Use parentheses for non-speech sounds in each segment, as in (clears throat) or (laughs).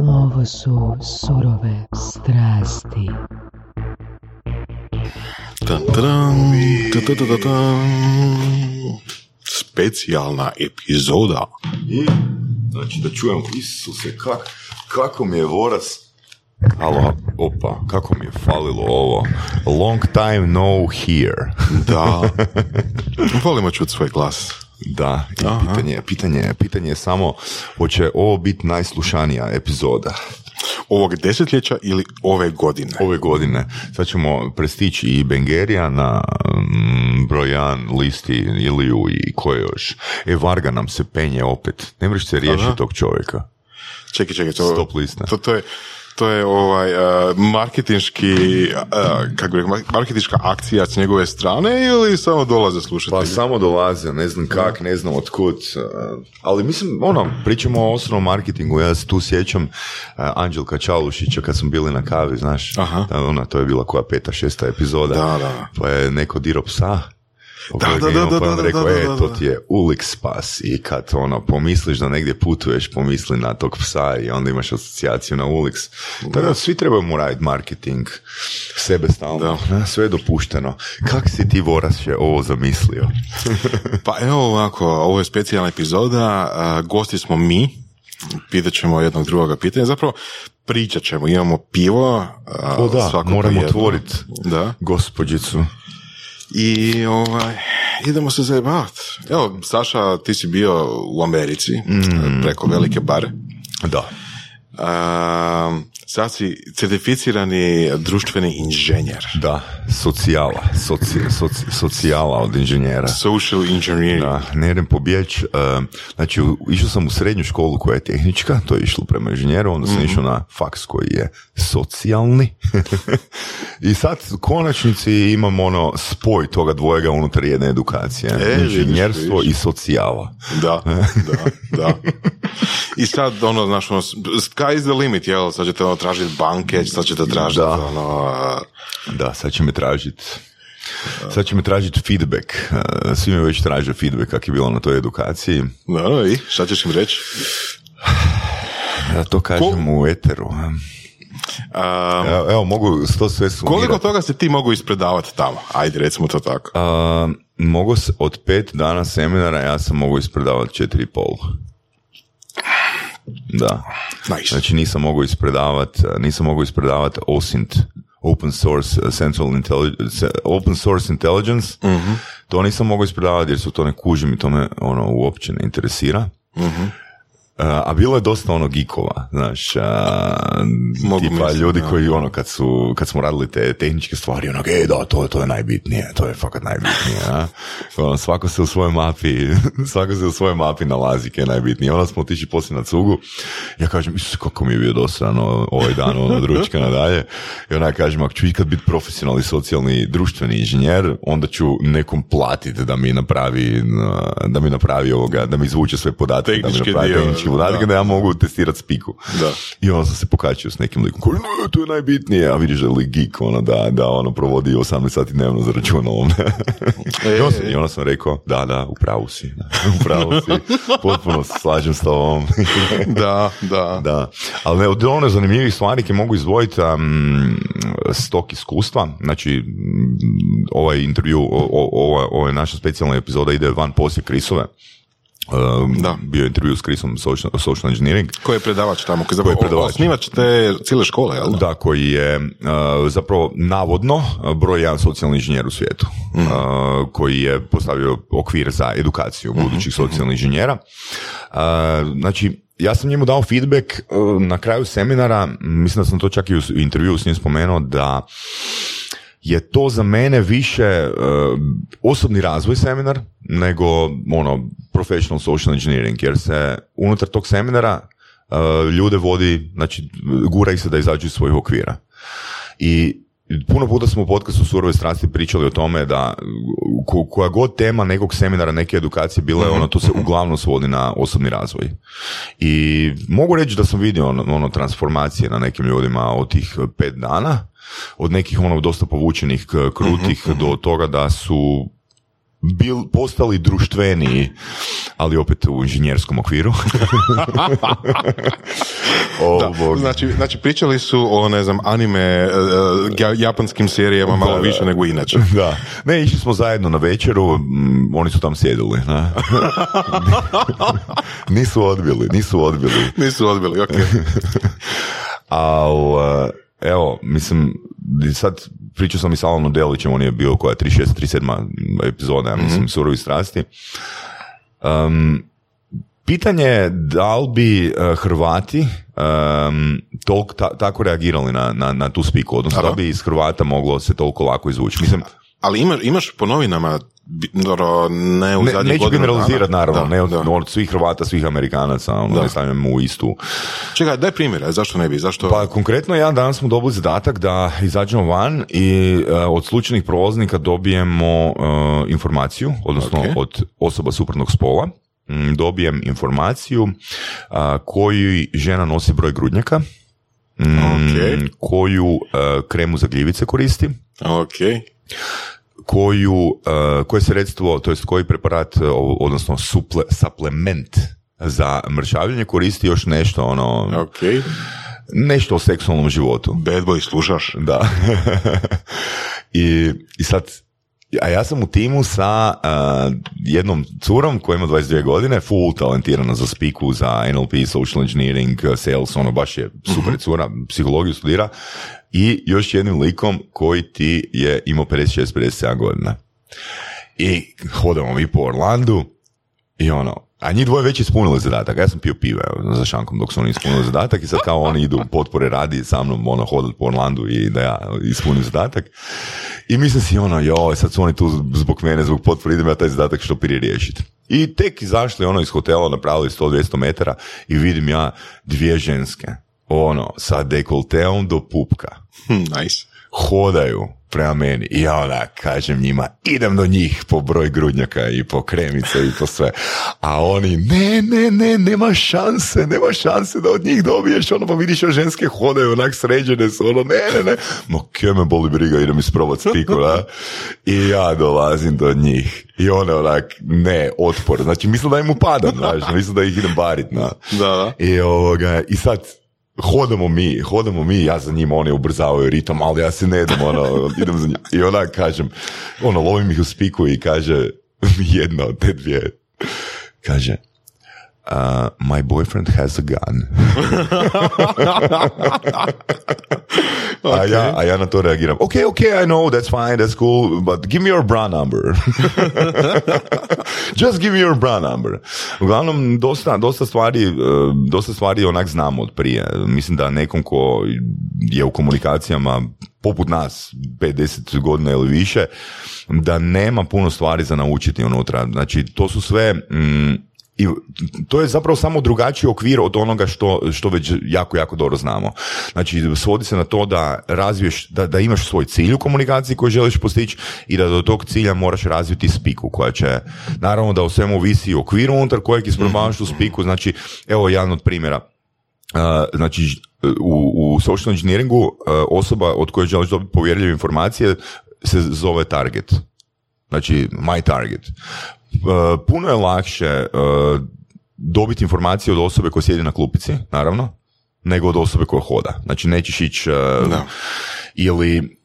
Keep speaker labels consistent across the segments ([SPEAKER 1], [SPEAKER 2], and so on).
[SPEAKER 1] Ovo su surove strasti.
[SPEAKER 2] Ta, ta. Specijalna epizoda.
[SPEAKER 3] I, znači da čujem, Isuse, kak, kako mi je vorac Alo, opa, kako mi je falilo ovo. Long time no here.
[SPEAKER 2] Da. (laughs) Volimo čuti svoj glas.
[SPEAKER 3] Da, i pitanje, pitanje, pitanje je samo, hoće ovo biti najslušanija epizoda
[SPEAKER 2] ovog desetljeća ili ove godine?
[SPEAKER 3] Ove godine. Sad ćemo prestići i Bengerija na mm, brojan listi Iliju i ko još. E, Varga nam se penje opet. Ne mreš se riješiti tog čovjeka.
[SPEAKER 2] Čekaj, čekaj, to,
[SPEAKER 3] Stop lista.
[SPEAKER 2] To, to je, to je ovaj uh, marketinški uh, kako bih marketinška akcija s njegove strane ili samo dolaze slušati?
[SPEAKER 3] Pa samo dolaze, ne znam kak, ne znam od kud. Uh, ali mislim, ono, pričamo o osnovnom marketingu. Ja se tu sjećam uh, Anđelka Čalušića kad smo bili na kavi, znaš.
[SPEAKER 2] Aha.
[SPEAKER 3] Ona, to je bila koja peta, šesta epizoda.
[SPEAKER 2] Da, da.
[SPEAKER 3] Pa je neko diro psa
[SPEAKER 2] da, da, da, da,
[SPEAKER 3] pa
[SPEAKER 2] da,
[SPEAKER 3] rekao,
[SPEAKER 2] da,
[SPEAKER 3] e,
[SPEAKER 2] da,
[SPEAKER 3] to
[SPEAKER 2] da.
[SPEAKER 3] ti je ulik spas i kad ono, pomisliš da negdje putuješ, pomisli na tog psa i onda imaš asocijaciju na Ulix. Tako da svi trebaju mu raditi marketing, sebe stalno,
[SPEAKER 2] Da.
[SPEAKER 3] sve je dopušteno. Kak si ti Voraše ovo zamislio? (laughs)
[SPEAKER 2] Pa evo ovako, ovo je specijalna epizoda, gosti smo mi, pitat ćemo jednog drugoga pitanja, zapravo pričat ćemo, imamo pivo,
[SPEAKER 3] O da, moramo otvoriti
[SPEAKER 2] Da.
[SPEAKER 3] gospođicu.
[SPEAKER 2] I ovaj, idemo se zajebavati. Evo, Saša, ti si bio u Americi,
[SPEAKER 3] Mm.
[SPEAKER 2] preko velike bare.
[SPEAKER 3] Da.
[SPEAKER 2] A, sad si certificirani društveni inženjer.
[SPEAKER 3] Da, socijala, soci, soci- socijala od inženjera.
[SPEAKER 2] Social engineering.
[SPEAKER 3] Da, ne idem pobjeć. Uh, znači, išao sam u srednju školu koja je tehnička, to je išlo prema inženjeru, onda sam išao na faks koji je socijalni. (laughs) I sad u konačnici imam ono spoj toga dvojega unutar jedne edukacije.
[SPEAKER 2] E, vidiš,
[SPEAKER 3] Inženjerstvo
[SPEAKER 2] vidiš.
[SPEAKER 3] i socijala.
[SPEAKER 2] Da, da, da. I sad, ono, znaš, ono, sky is the limit, jel? Sad ćete ono, tražiti banke, sad ćete tražiti,
[SPEAKER 3] Da.
[SPEAKER 2] ono, a,
[SPEAKER 3] Da, sad će me tražiti Sad će me tražiti feedback. Svi me već traže feedback kak je bilo na toj edukaciji.
[SPEAKER 2] no, i, šta ćeš im reći?
[SPEAKER 3] Ja to kažem u eteru.
[SPEAKER 2] A,
[SPEAKER 3] Evo, evo, mogu to sve sumirati.
[SPEAKER 2] koliko toga se ti mogu ispredavati tamo? Ajde, recimo to tako.
[SPEAKER 3] A, mogu od pet dana seminara ja sam mogu ispredavati četiri i pol. Da.
[SPEAKER 2] Nice.
[SPEAKER 3] Znači nisam mogao ispredavati, nisam mogao ispredavati OSINT, Open Source uh, Central Intelligence, Open Source Intelligence. To nisam mogao ispredavati jer su to ne kužim i to me ono uopće ne interesira. Uh, a bilo je dosta ono gikova, znaš, a,
[SPEAKER 2] Mogu
[SPEAKER 3] tipa
[SPEAKER 2] misliti,
[SPEAKER 3] ljudi
[SPEAKER 2] da.
[SPEAKER 3] koji ono kad su, kad smo radili te tehničke stvari, ono, e da, to, to je najbitnije, to je fakat najbitnije, a? (laughs) Ono, svako se u svojoj mapi, (laughs) svako se u svojoj mapi nalazi kaj je najbitnije. Onda smo otišli poslije na cugu, ja kažem, Isus, kako mi je bio dosadno ovaj dan, ono, od ručka nadalje, i ona kažem, ako ću ikad biti profesionalni, socijalni, društveni inženjer, onda ću nekom platiti da mi napravi, da mi napravi ovoga, da mi izvuče sve podatke, da mi napravi tehnički podatke,
[SPEAKER 2] da.
[SPEAKER 3] ja mogu testirati spiku.
[SPEAKER 2] Da.
[SPEAKER 3] I onda sam se pokačio s nekim likom koji, ne, to je najbitnije, a vidiš da je geek, ono, da, da ono provodi 18 sati dnevno za računom. (laughs) I, onda sam, I onda sam rekao, da, da, u pravu si, u pravu si, potpuno se slažem s tobom. (laughs)
[SPEAKER 2] Da, da.
[SPEAKER 3] da, ali od ono zanimljivih stvari koje mogu izdvojiti um, stok iskustva, znači ovaj intervju, ova, ova naša specijalna epizoda ide van poslije Krisove. Um,
[SPEAKER 2] Da.
[SPEAKER 3] Bio je intervju s Krisom social, social Engineering.
[SPEAKER 2] Ko je predavač tamo? Koji
[SPEAKER 3] Ko je predavač?
[SPEAKER 2] Osnivač te cijele škole, jel da?
[SPEAKER 3] Da, koji je uh, zapravo navodno broj jedan socijalni inženjer u svijetu, uh, koji je postavio okvir za edukaciju budućih socijalnih inženjera. Uh, znači, ja sam njemu dao feedback uh, na kraju seminara, mislim da sam to čak i u intervju s njim spomenuo, da je to za mene više uh, osobni razvoj seminar nego ono professional social engineering jer se unutar tog seminara uh, ljude vodi, znači gura ih se da izađu iz svojih okvira. I puno puta smo u podcastu Surove strasti pričali o tome da ko- koja god tema nekog seminara, neke edukacije bila je ono, to se uglavnom svodi na osobni razvoj. I mogu reći da sam vidio ono, ono transformacije na nekim ljudima od tih pet dana, od nekih ono dosta povučenih, krutih do toga da su bil, postali društveniji, ali opet u inženjerskom okviru. (laughs) o,
[SPEAKER 2] Da, znači, znači pričali su o, ne znam, anime, e, japanskim serijama malo
[SPEAKER 3] Da, da.
[SPEAKER 2] više nego inače. (laughs)
[SPEAKER 3] Da, ne, išli smo zajedno na večeru, mm, oni su tam sjedili. Na. (laughs) nisu odbili, nisu odbili.
[SPEAKER 2] Nisu odbili, ok.
[SPEAKER 3] Al, uh, evo, mislim, sad pričao sam i s Alanom Delićem, on je bio koja 36, 37 epizoda, ja mislim, surovi strasti. Um, pitanje je da li bi uh, Hrvati um, ta- tako reagirali na, na, na tu spiku, odnosno da
[SPEAKER 2] Aha.
[SPEAKER 3] li bi iz Hrvata moglo se toliko lako izvući. Mislim,
[SPEAKER 2] Ali imaš, imaš po novinama, dobro, ne u
[SPEAKER 3] ne,
[SPEAKER 2] zadnjih
[SPEAKER 3] neću generalizirati naravno,
[SPEAKER 2] Da,
[SPEAKER 3] ne od,
[SPEAKER 2] da.
[SPEAKER 3] od svih Hrvata, svih Amerikanaca, ono,
[SPEAKER 2] Da.
[SPEAKER 3] ne stavljam u istu.
[SPEAKER 2] Čekaj, daj primjera, zašto ne bi, zašto...
[SPEAKER 3] Pa konkretno ja danas smo dobili zadatak da izađemo van i e, od slučajnih prolaznika dobijemo e, informaciju, odnosno
[SPEAKER 2] Ok.
[SPEAKER 3] od osoba suprotnog spola. Mm, Dobijem informaciju a, koju žena nosi broj grudnjaka, mm,
[SPEAKER 2] Ok.
[SPEAKER 3] koju e, kremu za gljivice koristi,
[SPEAKER 2] Ok,
[SPEAKER 3] koju, e, koje sredstvo, to jest koji preparat, e, odnosno suple, suplement za mršavljenje koristi još nešto, ono,
[SPEAKER 2] ok.
[SPEAKER 3] nešto o seksualnom životu.
[SPEAKER 2] Bad boy, slušaš?
[SPEAKER 3] Da. (laughs) I, I sad, a ja sam u timu sa uh, jednom curom koja ima 22 godine, full talentirana za spiku, za NLP, social engineering, sales, ono baš je super cura, psihologiju studira i još jednim likom koji ti je imao 56-57 godina. I hodamo mi po Orlandu i ono, a njih dvoje već ispunili zadatak. Ja sam pio pive za šankom dok su oni ispunili zadatak i sad kao oni idu potpore radi sa mnom ono hodat po Orlandu i da ja ispunim zadatak. I mislim si ono, joj, sad su oni tu zbog mene, zbog potpore, idem ja taj zadatak što prije riješiti. I tek izašli ono iz hotela, napravili 100-200 metara i vidim ja dvije ženske, ono, sa dekolteom do pupka
[SPEAKER 2] Hm, nice.
[SPEAKER 3] hodaju prema meni i ja ona kažem njima idem do njih po broj grudnjaka i po kremice i po sve a oni ne ne ne nema šanse nema šanse da od njih dobiješ ono pa vidiš još ženske hodaju onak sređene su ono ne ne ne ma ke me boli briga idem isprobat spiku da? i ja dolazim do njih i one onak ne otpor znači mislim da im upadam znaš mislim da ih idem barit na
[SPEAKER 2] Da, da.
[SPEAKER 3] i, ovoga, I sad hodamo mi, hodamo mi, ja za njima, oni ubrzavaju ritam, ali ja se ne idem, ono, idem za njima. I ona kažem, ono, lovim ih u spiku i kaže (laughs) jedna od te dvije, kaže, uh, my boyfriend has a gun. (laughs) a, ja, a ja na to reagiram, ok, ok, I know, that's fine, that's cool, but give me your bra number. (laughs) Just give me your bra number. Uglavnom, dosta, dosta stvari, e, dosta stvari onak znamo od prije. Mislim da nekom ko je u komunikacijama poput nas 50 godina ili više, da nema puno stvari za naučiti unutra. Znači, to su sve... mm, i to je zapravo samo drugačiji okvir od onoga što, što već jako, jako dobro znamo. Znači, svodi se na to da razviješ, da, da imaš svoj cilj u komunikaciji koji želiš postići i da do tog cilja moraš razviti spiku koja će, naravno da u svemu visi okvir unutar kojeg isprobavaš tu spiku. Znači, evo jedan od primjera. Uh, znači, u, u social engineeringu uh, osoba od koje želiš dobiti povjerljive informacije se zove target. Znači, my target. Uh, puno je lakše uh, dobiti informacije od osobe koja sjedi na klupici, naravno, nego od osobe koja hoda. Znači, nećeš ići uh,
[SPEAKER 2] Da.
[SPEAKER 3] ili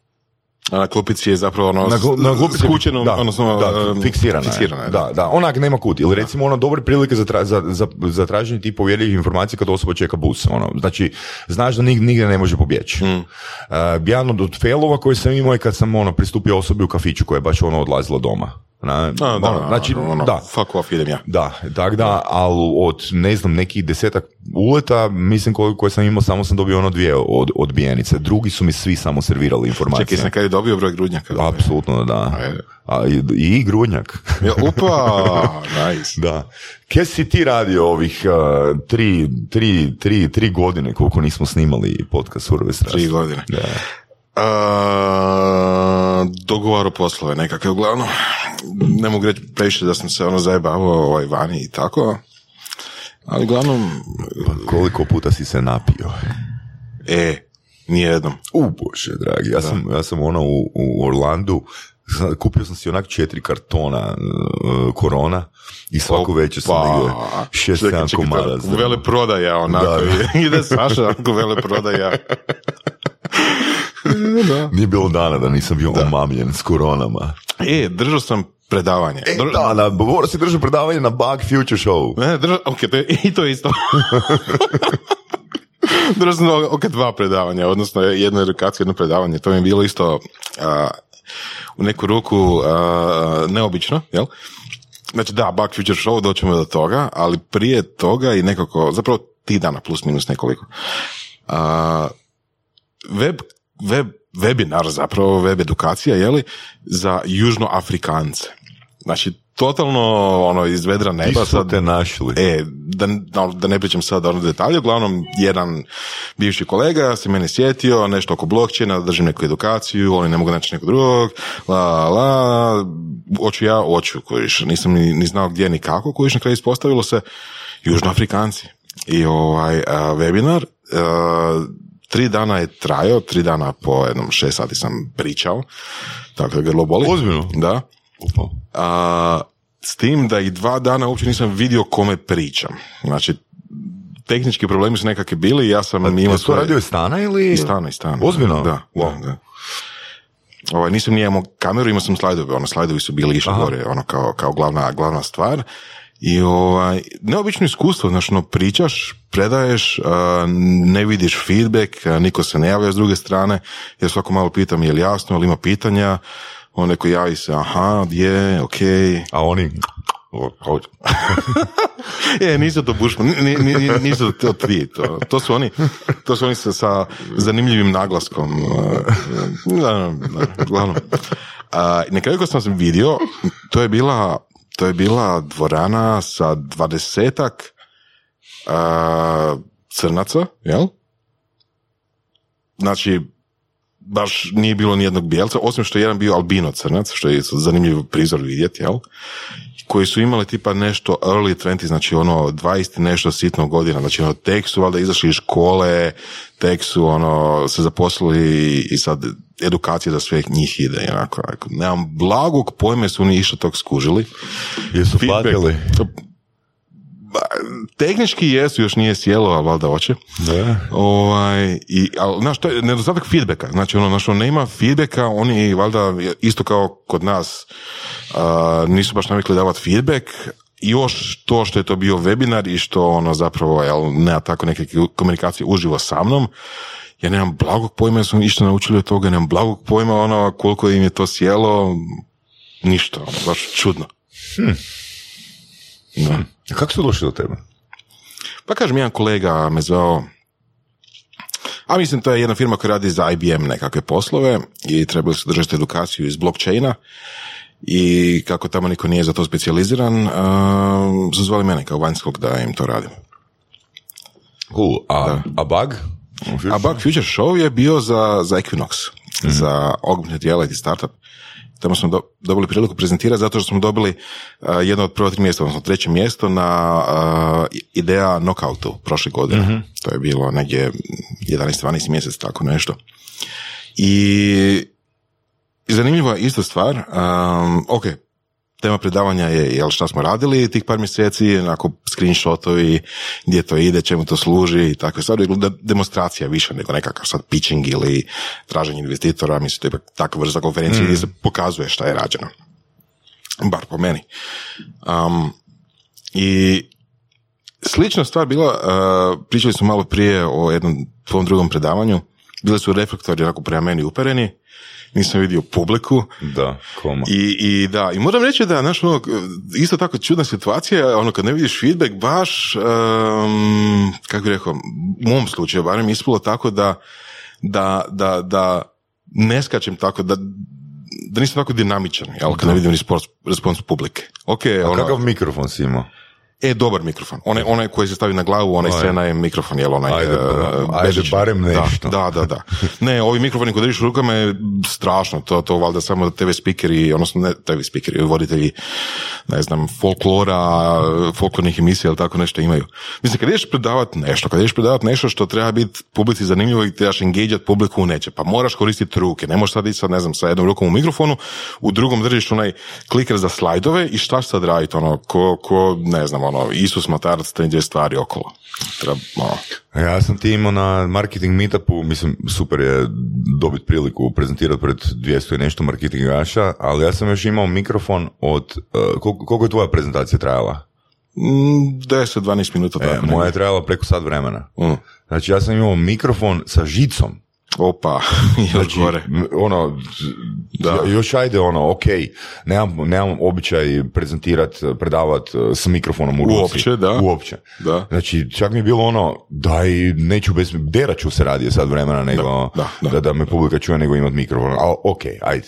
[SPEAKER 2] A na klupici je zapravo ono
[SPEAKER 3] na, glu- na klupici
[SPEAKER 2] skučeno,
[SPEAKER 3] da,
[SPEAKER 2] odnosno
[SPEAKER 3] da,
[SPEAKER 2] um,
[SPEAKER 3] fiksirana, je.
[SPEAKER 2] fiksirana je,
[SPEAKER 3] Da, da, onak nema kut. Ili recimo ono dobre prilike za, tra- za, za, za traženje tih povjerljivih informacija kad osoba čeka bus. Ono. Znači, znaš da nig, nigdje ne može pobjeći.
[SPEAKER 2] Mm.
[SPEAKER 3] Uh, jedan od failova koji sam imao je kad sam ono, pristupio osobi u kafiću koja je baš ono odlazila doma. Na,
[SPEAKER 2] A, da,
[SPEAKER 3] ono, znači,
[SPEAKER 2] ono,
[SPEAKER 3] da,
[SPEAKER 2] fuck off, idem ja.
[SPEAKER 3] da, tak da, ali od, ne znam, nekih desetak uleta, mislim koliko koje sam imao, samo sam dobio ono dvije od, odbijenice. Drugi su mi svi samo servirali informacije.
[SPEAKER 2] Čekaj, sam kad je dobio broj grudnjaka.
[SPEAKER 3] Apsolutno da.
[SPEAKER 2] Ajde.
[SPEAKER 3] A, i, i grudnjak.
[SPEAKER 2] Ja, upa, (laughs) nice.
[SPEAKER 3] da. Kje si ti radio ovih uh, tri, tri, tri, tri godine koliko nismo snimali podcast strasti?
[SPEAKER 2] Tri godine.
[SPEAKER 3] Da.
[SPEAKER 2] A, dogovaru poslove nekakve, uglavnom. Ne mogu reći previše da sam se ono zajebavao ovaj vani i tako. Ali uglavnom,
[SPEAKER 3] Koliko puta si se napio?
[SPEAKER 2] e, nije jednom.
[SPEAKER 3] U, bože, dragi, ja sam, ja sam ono u, u Orlandu Kupio sam si onak četiri kartona uh, korona i svaku večer sam
[SPEAKER 2] Pa,
[SPEAKER 3] negdje šest,
[SPEAKER 2] čekaj,
[SPEAKER 3] sedam
[SPEAKER 2] čekaj,
[SPEAKER 3] komada.
[SPEAKER 2] Vele prodaja, onako.
[SPEAKER 3] Da.
[SPEAKER 2] Ide Saša, vele prodaja. (laughs) da.
[SPEAKER 3] Nije bilo dana da nisam bio omamljen s koronama.
[SPEAKER 2] E, držao sam predavanje.
[SPEAKER 3] E,
[SPEAKER 2] Dr-
[SPEAKER 3] da, da, morao si držati predavanje na Bug Future Show.
[SPEAKER 2] Ne, držao, ok, to je, (laughs) i to je isto. (laughs) držao sam ok, dva predavanja, odnosno jednu edukaciju, jedno predavanje. To mi je bilo isto a, u neku ruku a, neobično, jel? Znači da, Bug Future Show, doćemo do toga, ali prije toga i nekako, zapravo tih dana plus minus nekoliko. A, web, web, webinar zapravo, web edukacija, jeli, za južnoafrikance. Znači, totalno ono iz vedra
[SPEAKER 3] Ti
[SPEAKER 2] neba.
[SPEAKER 3] su
[SPEAKER 2] sad-
[SPEAKER 3] te našli.
[SPEAKER 2] E, da, da- ne pričam sad ono detalje, uglavnom jedan bivši kolega se mene sjetio, nešto oko blockchaina, držim neku edukaciju, oni ne mogu naći nekog drugog, la, la, hoću ja, hoću, kojiš, nisam ni, ni znao gdje ni kako, kojiš na kraju ispostavilo se Južnoafrikanci. I ovaj a, webinar, a, tri dana je trajao, tri dana po jednom šest sati sam pričao, tako da grlo boli.
[SPEAKER 3] Ozbiljno?
[SPEAKER 2] Da. A, s tim da i dva dana uopće nisam vidio kome pričam. Znači, tehnički problemi su nekakvi bili i ja sam imao
[SPEAKER 3] Jesi to
[SPEAKER 2] svoje...
[SPEAKER 3] radio iz stana ili?
[SPEAKER 2] Iz stana, iz stana.
[SPEAKER 3] Ozbiljno?
[SPEAKER 2] Da,
[SPEAKER 3] Wow.
[SPEAKER 2] da, da. Ovaj, nisam nije imao kameru, imao sam slajdove, ono, slajdovi su bili išli gore, ono, kao, kao glavna, glavna stvar. I ovaj, neobično iskustvo, znači, no, pričaš, predaješ, ne vidiš feedback, niko se ne javlja s druge strane, ja svako malo pitam je li jasno, ali ima pitanja, on neko javi se, aha, je, okej,
[SPEAKER 3] A oni... O, o, (laughs)
[SPEAKER 2] E, nisu to Bushman, ni, nisu to ti, to, to su oni, to su oni sa, sa zanimljivim naglaskom. uh, uglavnom. Na kraju sam sam vidio, to je bila, to je bila dvorana sa dvadesetak a, crnaca, jel? Znači, baš nije bilo nijednog bijelca, osim što je jedan bio albino crnac, što je zanimljiv prizor vidjeti, jel? Koji su imali tipa nešto early 20, znači ono 20 i nešto sitno godina, znači ono tek su valjda izašli iz škole, tek su ono se zaposlili i sad edukacija za sve njih ide, i onako, onako. nemam blagog pojme su oni išta tog skužili.
[SPEAKER 3] jesu
[SPEAKER 2] Feedback-
[SPEAKER 3] platili?
[SPEAKER 2] Ba, Tehnički jesu, još nije sjelo, ali valjda hoće.
[SPEAKER 3] Da.
[SPEAKER 2] Ovaj, i, ali, znaš, to je nedostatak feedbacka. Znači, ono, znaš, ono, nema feedbacka, oni, valjda, isto kao kod nas, a, nisu baš navikli davati feedback, i još to što je to bio webinar i što, ono, zapravo, jel, nema tako neke komunikacije uživo sa mnom, ja nemam blagog pojma, su išta naučili od toga, nemam blagog pojma, ono, koliko im je to sjelo, ništa, ono, baš čudno. Da.
[SPEAKER 3] A Kako su došli do tebe?
[SPEAKER 2] Pa kažem, jedan kolega me zvao, a mislim to je jedna firma koja radi za IBM nekakve poslove i trebali su držati edukaciju iz blockchaina i kako tamo niko nije za to specijaliziran, uh, su zvali mene kao vanjskog da im to radim.
[SPEAKER 3] Cool. A, a bug?
[SPEAKER 2] A Bug Future Show je bio za, za Equinox, za augmented reality startup. Tamo smo do, dobili priliku prezentirati zato što smo dobili uh, jedno od prva tri mjesta, odnosno treće mjesto na uh, ideja knockoutu prošle godine. To je bilo negdje 11-12 mjesec, tako nešto. I zanimljiva je isto stvar, um, ok, tema predavanja je jel šta smo radili tih par mjeseci, onako screenshotovi, gdje to ide, čemu to služi i takve stvari, demonstracija više nego nekakav sad pitching ili traženje investitora, mislim to je takva vrsta konferencije gdje se pokazuje šta je rađeno. Bar po meni. Um, I slična stvar bila, uh, pričali smo malo prije o jednom tvom drugom predavanju, bili su reflektori onako prema meni upereni, nisam vidio publiku,
[SPEAKER 3] Da, koma.
[SPEAKER 2] i, I da, i moram reći da, znaš, ono, isto tako čudna situacija, ono, kad ne vidiš feedback, baš, um, kako bih rekao, u mom slučaju, barem ispalo tako da, da, da, da ne skačem tako, da, da nisam tako dinamičan, jel, kad ne vidim respons, respons publike. Ok,
[SPEAKER 3] A
[SPEAKER 2] ono,
[SPEAKER 3] kakav mikrofon si imao?
[SPEAKER 2] E, dobar mikrofon. Onaj, onaj koji se stavi na glavu, onaj scena je mikrofon, jel onaj...
[SPEAKER 3] Ajde,
[SPEAKER 2] e,
[SPEAKER 3] ajde, barem nešto.
[SPEAKER 2] Da, da, da. (laughs) Ne, ovi mikrofoni koji držiš u rukama je strašno. To, to valjda samo TV speakeri, odnosno ne TV speakeri, voditelji, ne znam, folklora, folklornih emisija ili tako nešto imaju. Mislim, kad ideš predavati nešto, kad ideš predavati nešto što treba biti publici zanimljivo i trebaš engageat publiku u neće, pa moraš koristiti ruke. Ne možeš sad ići sad, ne znam, sa jednom rukom u mikrofonu, u drugom držiš onaj kliker za slajdove i šta sad raditi, ono, ko, ko, ne znam, ono, Isus Matarac, te stvari okolo. Treba, ono,
[SPEAKER 3] Ja sam ti imao na marketing meetupu, mislim, super je dobiti priliku prezentirati pred 200 i nešto marketingaša, ali ja sam još imao mikrofon od, uh, koliko, koliko je tvoja prezentacija trajala?
[SPEAKER 2] mm, 10-12 minuta.
[SPEAKER 3] E, moja je trajala preko sat vremena.
[SPEAKER 2] Mm.
[SPEAKER 3] Znači ja sam imao mikrofon sa žicom.
[SPEAKER 2] Opa, (laughs) još
[SPEAKER 3] Znači,
[SPEAKER 2] gore.
[SPEAKER 3] ono,
[SPEAKER 2] Da.
[SPEAKER 3] još ajde ono, ok, nemam, nemam običaj prezentirat, predavat uh, s mikrofonom u ruci.
[SPEAKER 2] Uopće, da.
[SPEAKER 3] Uopće.
[SPEAKER 2] Da.
[SPEAKER 3] Znači, čak mi je bilo ono, daj, neću bez, derat ću se radije sad vremena nego
[SPEAKER 2] da, da.
[SPEAKER 3] da, da me publika čuje nego imat mikrofon. Ali ok, ajde.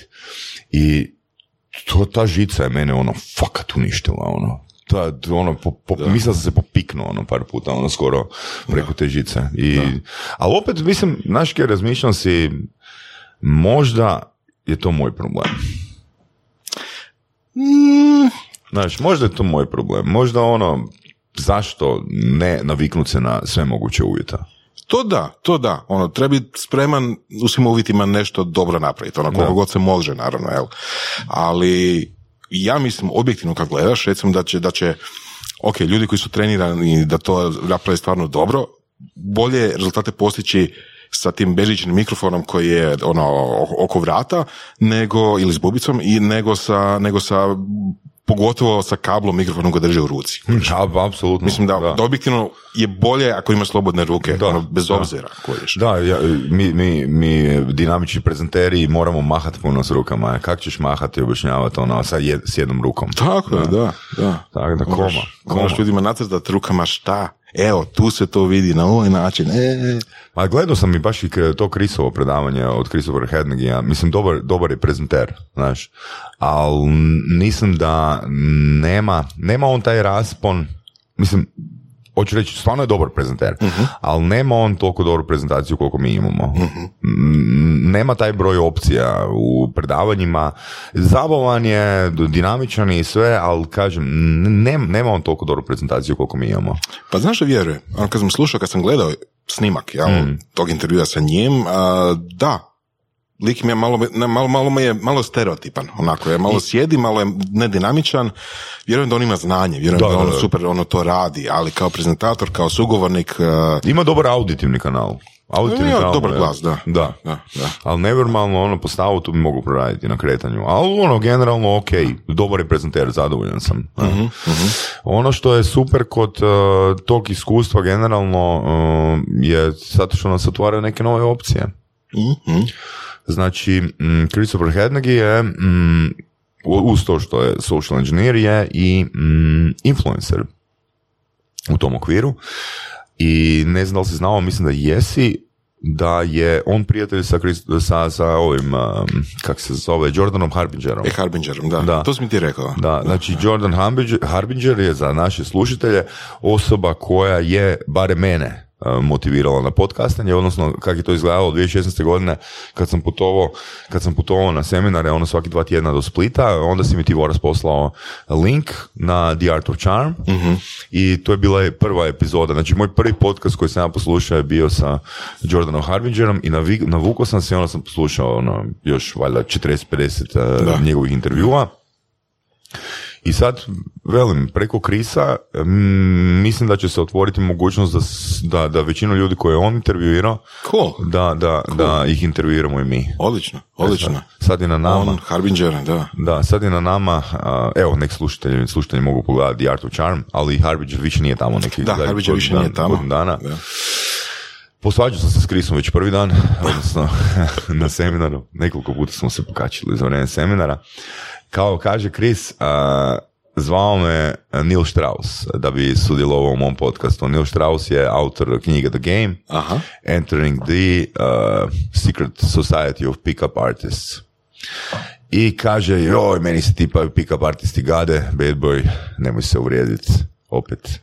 [SPEAKER 3] I to, ta žica je mene ono, fakat uništila, ono. Ta, ono, po, po, mislio sam se popiknuo ono par puta, ono skoro preko te žice. I, ali opet, mislim, znaš kaj razmišljam si, možda je to moj problem.
[SPEAKER 2] Mm,
[SPEAKER 3] Znaš, možda je to moj problem. Možda ono, zašto ne naviknut se na sve moguće uvjeta?
[SPEAKER 2] To da, to da. Ono, treba biti spreman u svim uvjetima nešto dobro napraviti. Ono, koliko
[SPEAKER 3] Da.
[SPEAKER 2] god se može, naravno, jel. Ali, ja mislim, objektivno kad gledaš, recimo da će, da će, ok, ljudi koji su trenirani da to naprave stvarno dobro, bolje rezultate postići sa tim bežičnim mikrofonom koji je ono oko vrata nego ili s bubicom i nego sa, nego sa pogotovo sa kablom mikrofonom ga drže u ruci. (laughs)
[SPEAKER 3] Ja, apsolutno.
[SPEAKER 2] Mislim da, da. objektivno je bolje ako imaš slobodne ruke,
[SPEAKER 3] Da,
[SPEAKER 2] ono, bez
[SPEAKER 3] da.
[SPEAKER 2] obzira kojiš.
[SPEAKER 3] Da, ja, mi, mi, mi dinamični prezenteri moramo mahati puno s rukama. Kako ćeš mahati i objašnjavati ono sa jed, s jednom rukom?
[SPEAKER 2] Tako je, da, da.
[SPEAKER 3] Tako da, koma.
[SPEAKER 2] moraš ljudima nacrtati rukama šta. Evo, tu se to vidi na ovaj način. E,
[SPEAKER 3] Ma gledao sam i baš i to Krisovo predavanje od Christopher Hednegija. Mislim, dobar, dobar je prezenter, znaš. Ali nisam da nema, nema on taj raspon, mislim, hoću reći, stvarno je dobar prezenter, ali nema on toliko dobru prezentaciju koliko mi imamo. Mm, Nema taj broj opcija u predavanjima. Zabavan je, dinamičan i sve, ali kažem, nema, nema on toliko dobru prezentaciju koliko mi imamo.
[SPEAKER 2] Pa znaš da vjerujem? Ono, kad sam slušao, kad sam gledao snimak jel, tog intervjua sa njim, a, da, lik mi je malo, ne, malo, malo, mi je malo stereotipan, onako je, malo sjedi, malo je nedinamičan, vjerujem da on ima znanje, vjerujem
[SPEAKER 3] Da,
[SPEAKER 2] da,
[SPEAKER 3] da,
[SPEAKER 2] on
[SPEAKER 3] da.
[SPEAKER 2] super ono to radi, ali kao prezentator, kao sugovornik, a,
[SPEAKER 3] Ima dobar auditivni kanal. Auditivni
[SPEAKER 2] Ima
[SPEAKER 3] kanal,
[SPEAKER 2] dobar glas, da.
[SPEAKER 3] Da.
[SPEAKER 2] da, da.
[SPEAKER 3] Ali neverbalno ono postavu tu bi mogu proraditi na kretanju. Ali ono generalno ok, dobar je prezenter, zadovoljan sam.
[SPEAKER 2] Mhm,
[SPEAKER 3] Ono što je super kod uh, tog iskustva generalno uh, je zato što nas otvaraju neke nove opcije.
[SPEAKER 2] Mhm.
[SPEAKER 3] Znači, mm, Christopher Hednegi je mm, uz to što je social engineer je i mm, influencer u tom okviru. I ne znam da li si znao, mislim da jesi, da je on prijatelj sa, sa, sa ovim, um, kak se zove, Jordanom Harbingerom.
[SPEAKER 2] E, Harbingerom, da.
[SPEAKER 3] Da.
[SPEAKER 2] To si mi ti rekao.
[SPEAKER 3] Da, znači Jordan Harbinger, Harbinger je za naše slušatelje osoba koja je, bare mene, uh, motivirala na podcastanje, odnosno kako je to izgledalo 2016. godine kad sam putovao, kad sam putovao na seminare, ono svaki dva tjedna do Splita, onda si mi ti Voras poslao link na The Art of Charm i to je bila prva epizoda, znači moj prvi podcast koji sam ja poslušao je bio sa Jordanom Harbingerom i navi- navukao sam se i onda sam poslušao ono, još valjda 40-50 uh,
[SPEAKER 2] Da.
[SPEAKER 3] njegovih intervjua i sad, velim, preko Krisa mislim da će se otvoriti mogućnost da, da, da većinu ljudi koje je on intervjuirao,
[SPEAKER 2] Cool.
[SPEAKER 3] da, da, da ih intervjuiramo i mi.
[SPEAKER 2] Odlično, odlično.
[SPEAKER 3] Sad je na nama,
[SPEAKER 2] On, Harbinger, da.
[SPEAKER 3] da, sad je na nama, a, evo, nek slušatelji, slušatelji mogu pogledati The Art of Charm, ali Harbinger više nije tamo neki
[SPEAKER 2] Da, Harbinger više
[SPEAKER 3] godinu
[SPEAKER 2] nije
[SPEAKER 3] dan-
[SPEAKER 2] tamo.
[SPEAKER 3] dana.
[SPEAKER 2] Da.
[SPEAKER 3] Posvađao sam se s Krisom već prvi dan, odnosno (laughs) na seminaru. Nekoliko puta smo se pokačili za vrijeme seminara. Kao kaže Kris, a, zvao me Neil Strauss da bi sudjelovao u mom podcastu. Neil Strauss je autor knjige The Game,
[SPEAKER 2] Aha.
[SPEAKER 3] Entering the uh, Secret Society of Pickup Artists. I kaže, joj, meni se tipa pick-up artisti gade, bad boy, nemoj se uvrijediti. Opet.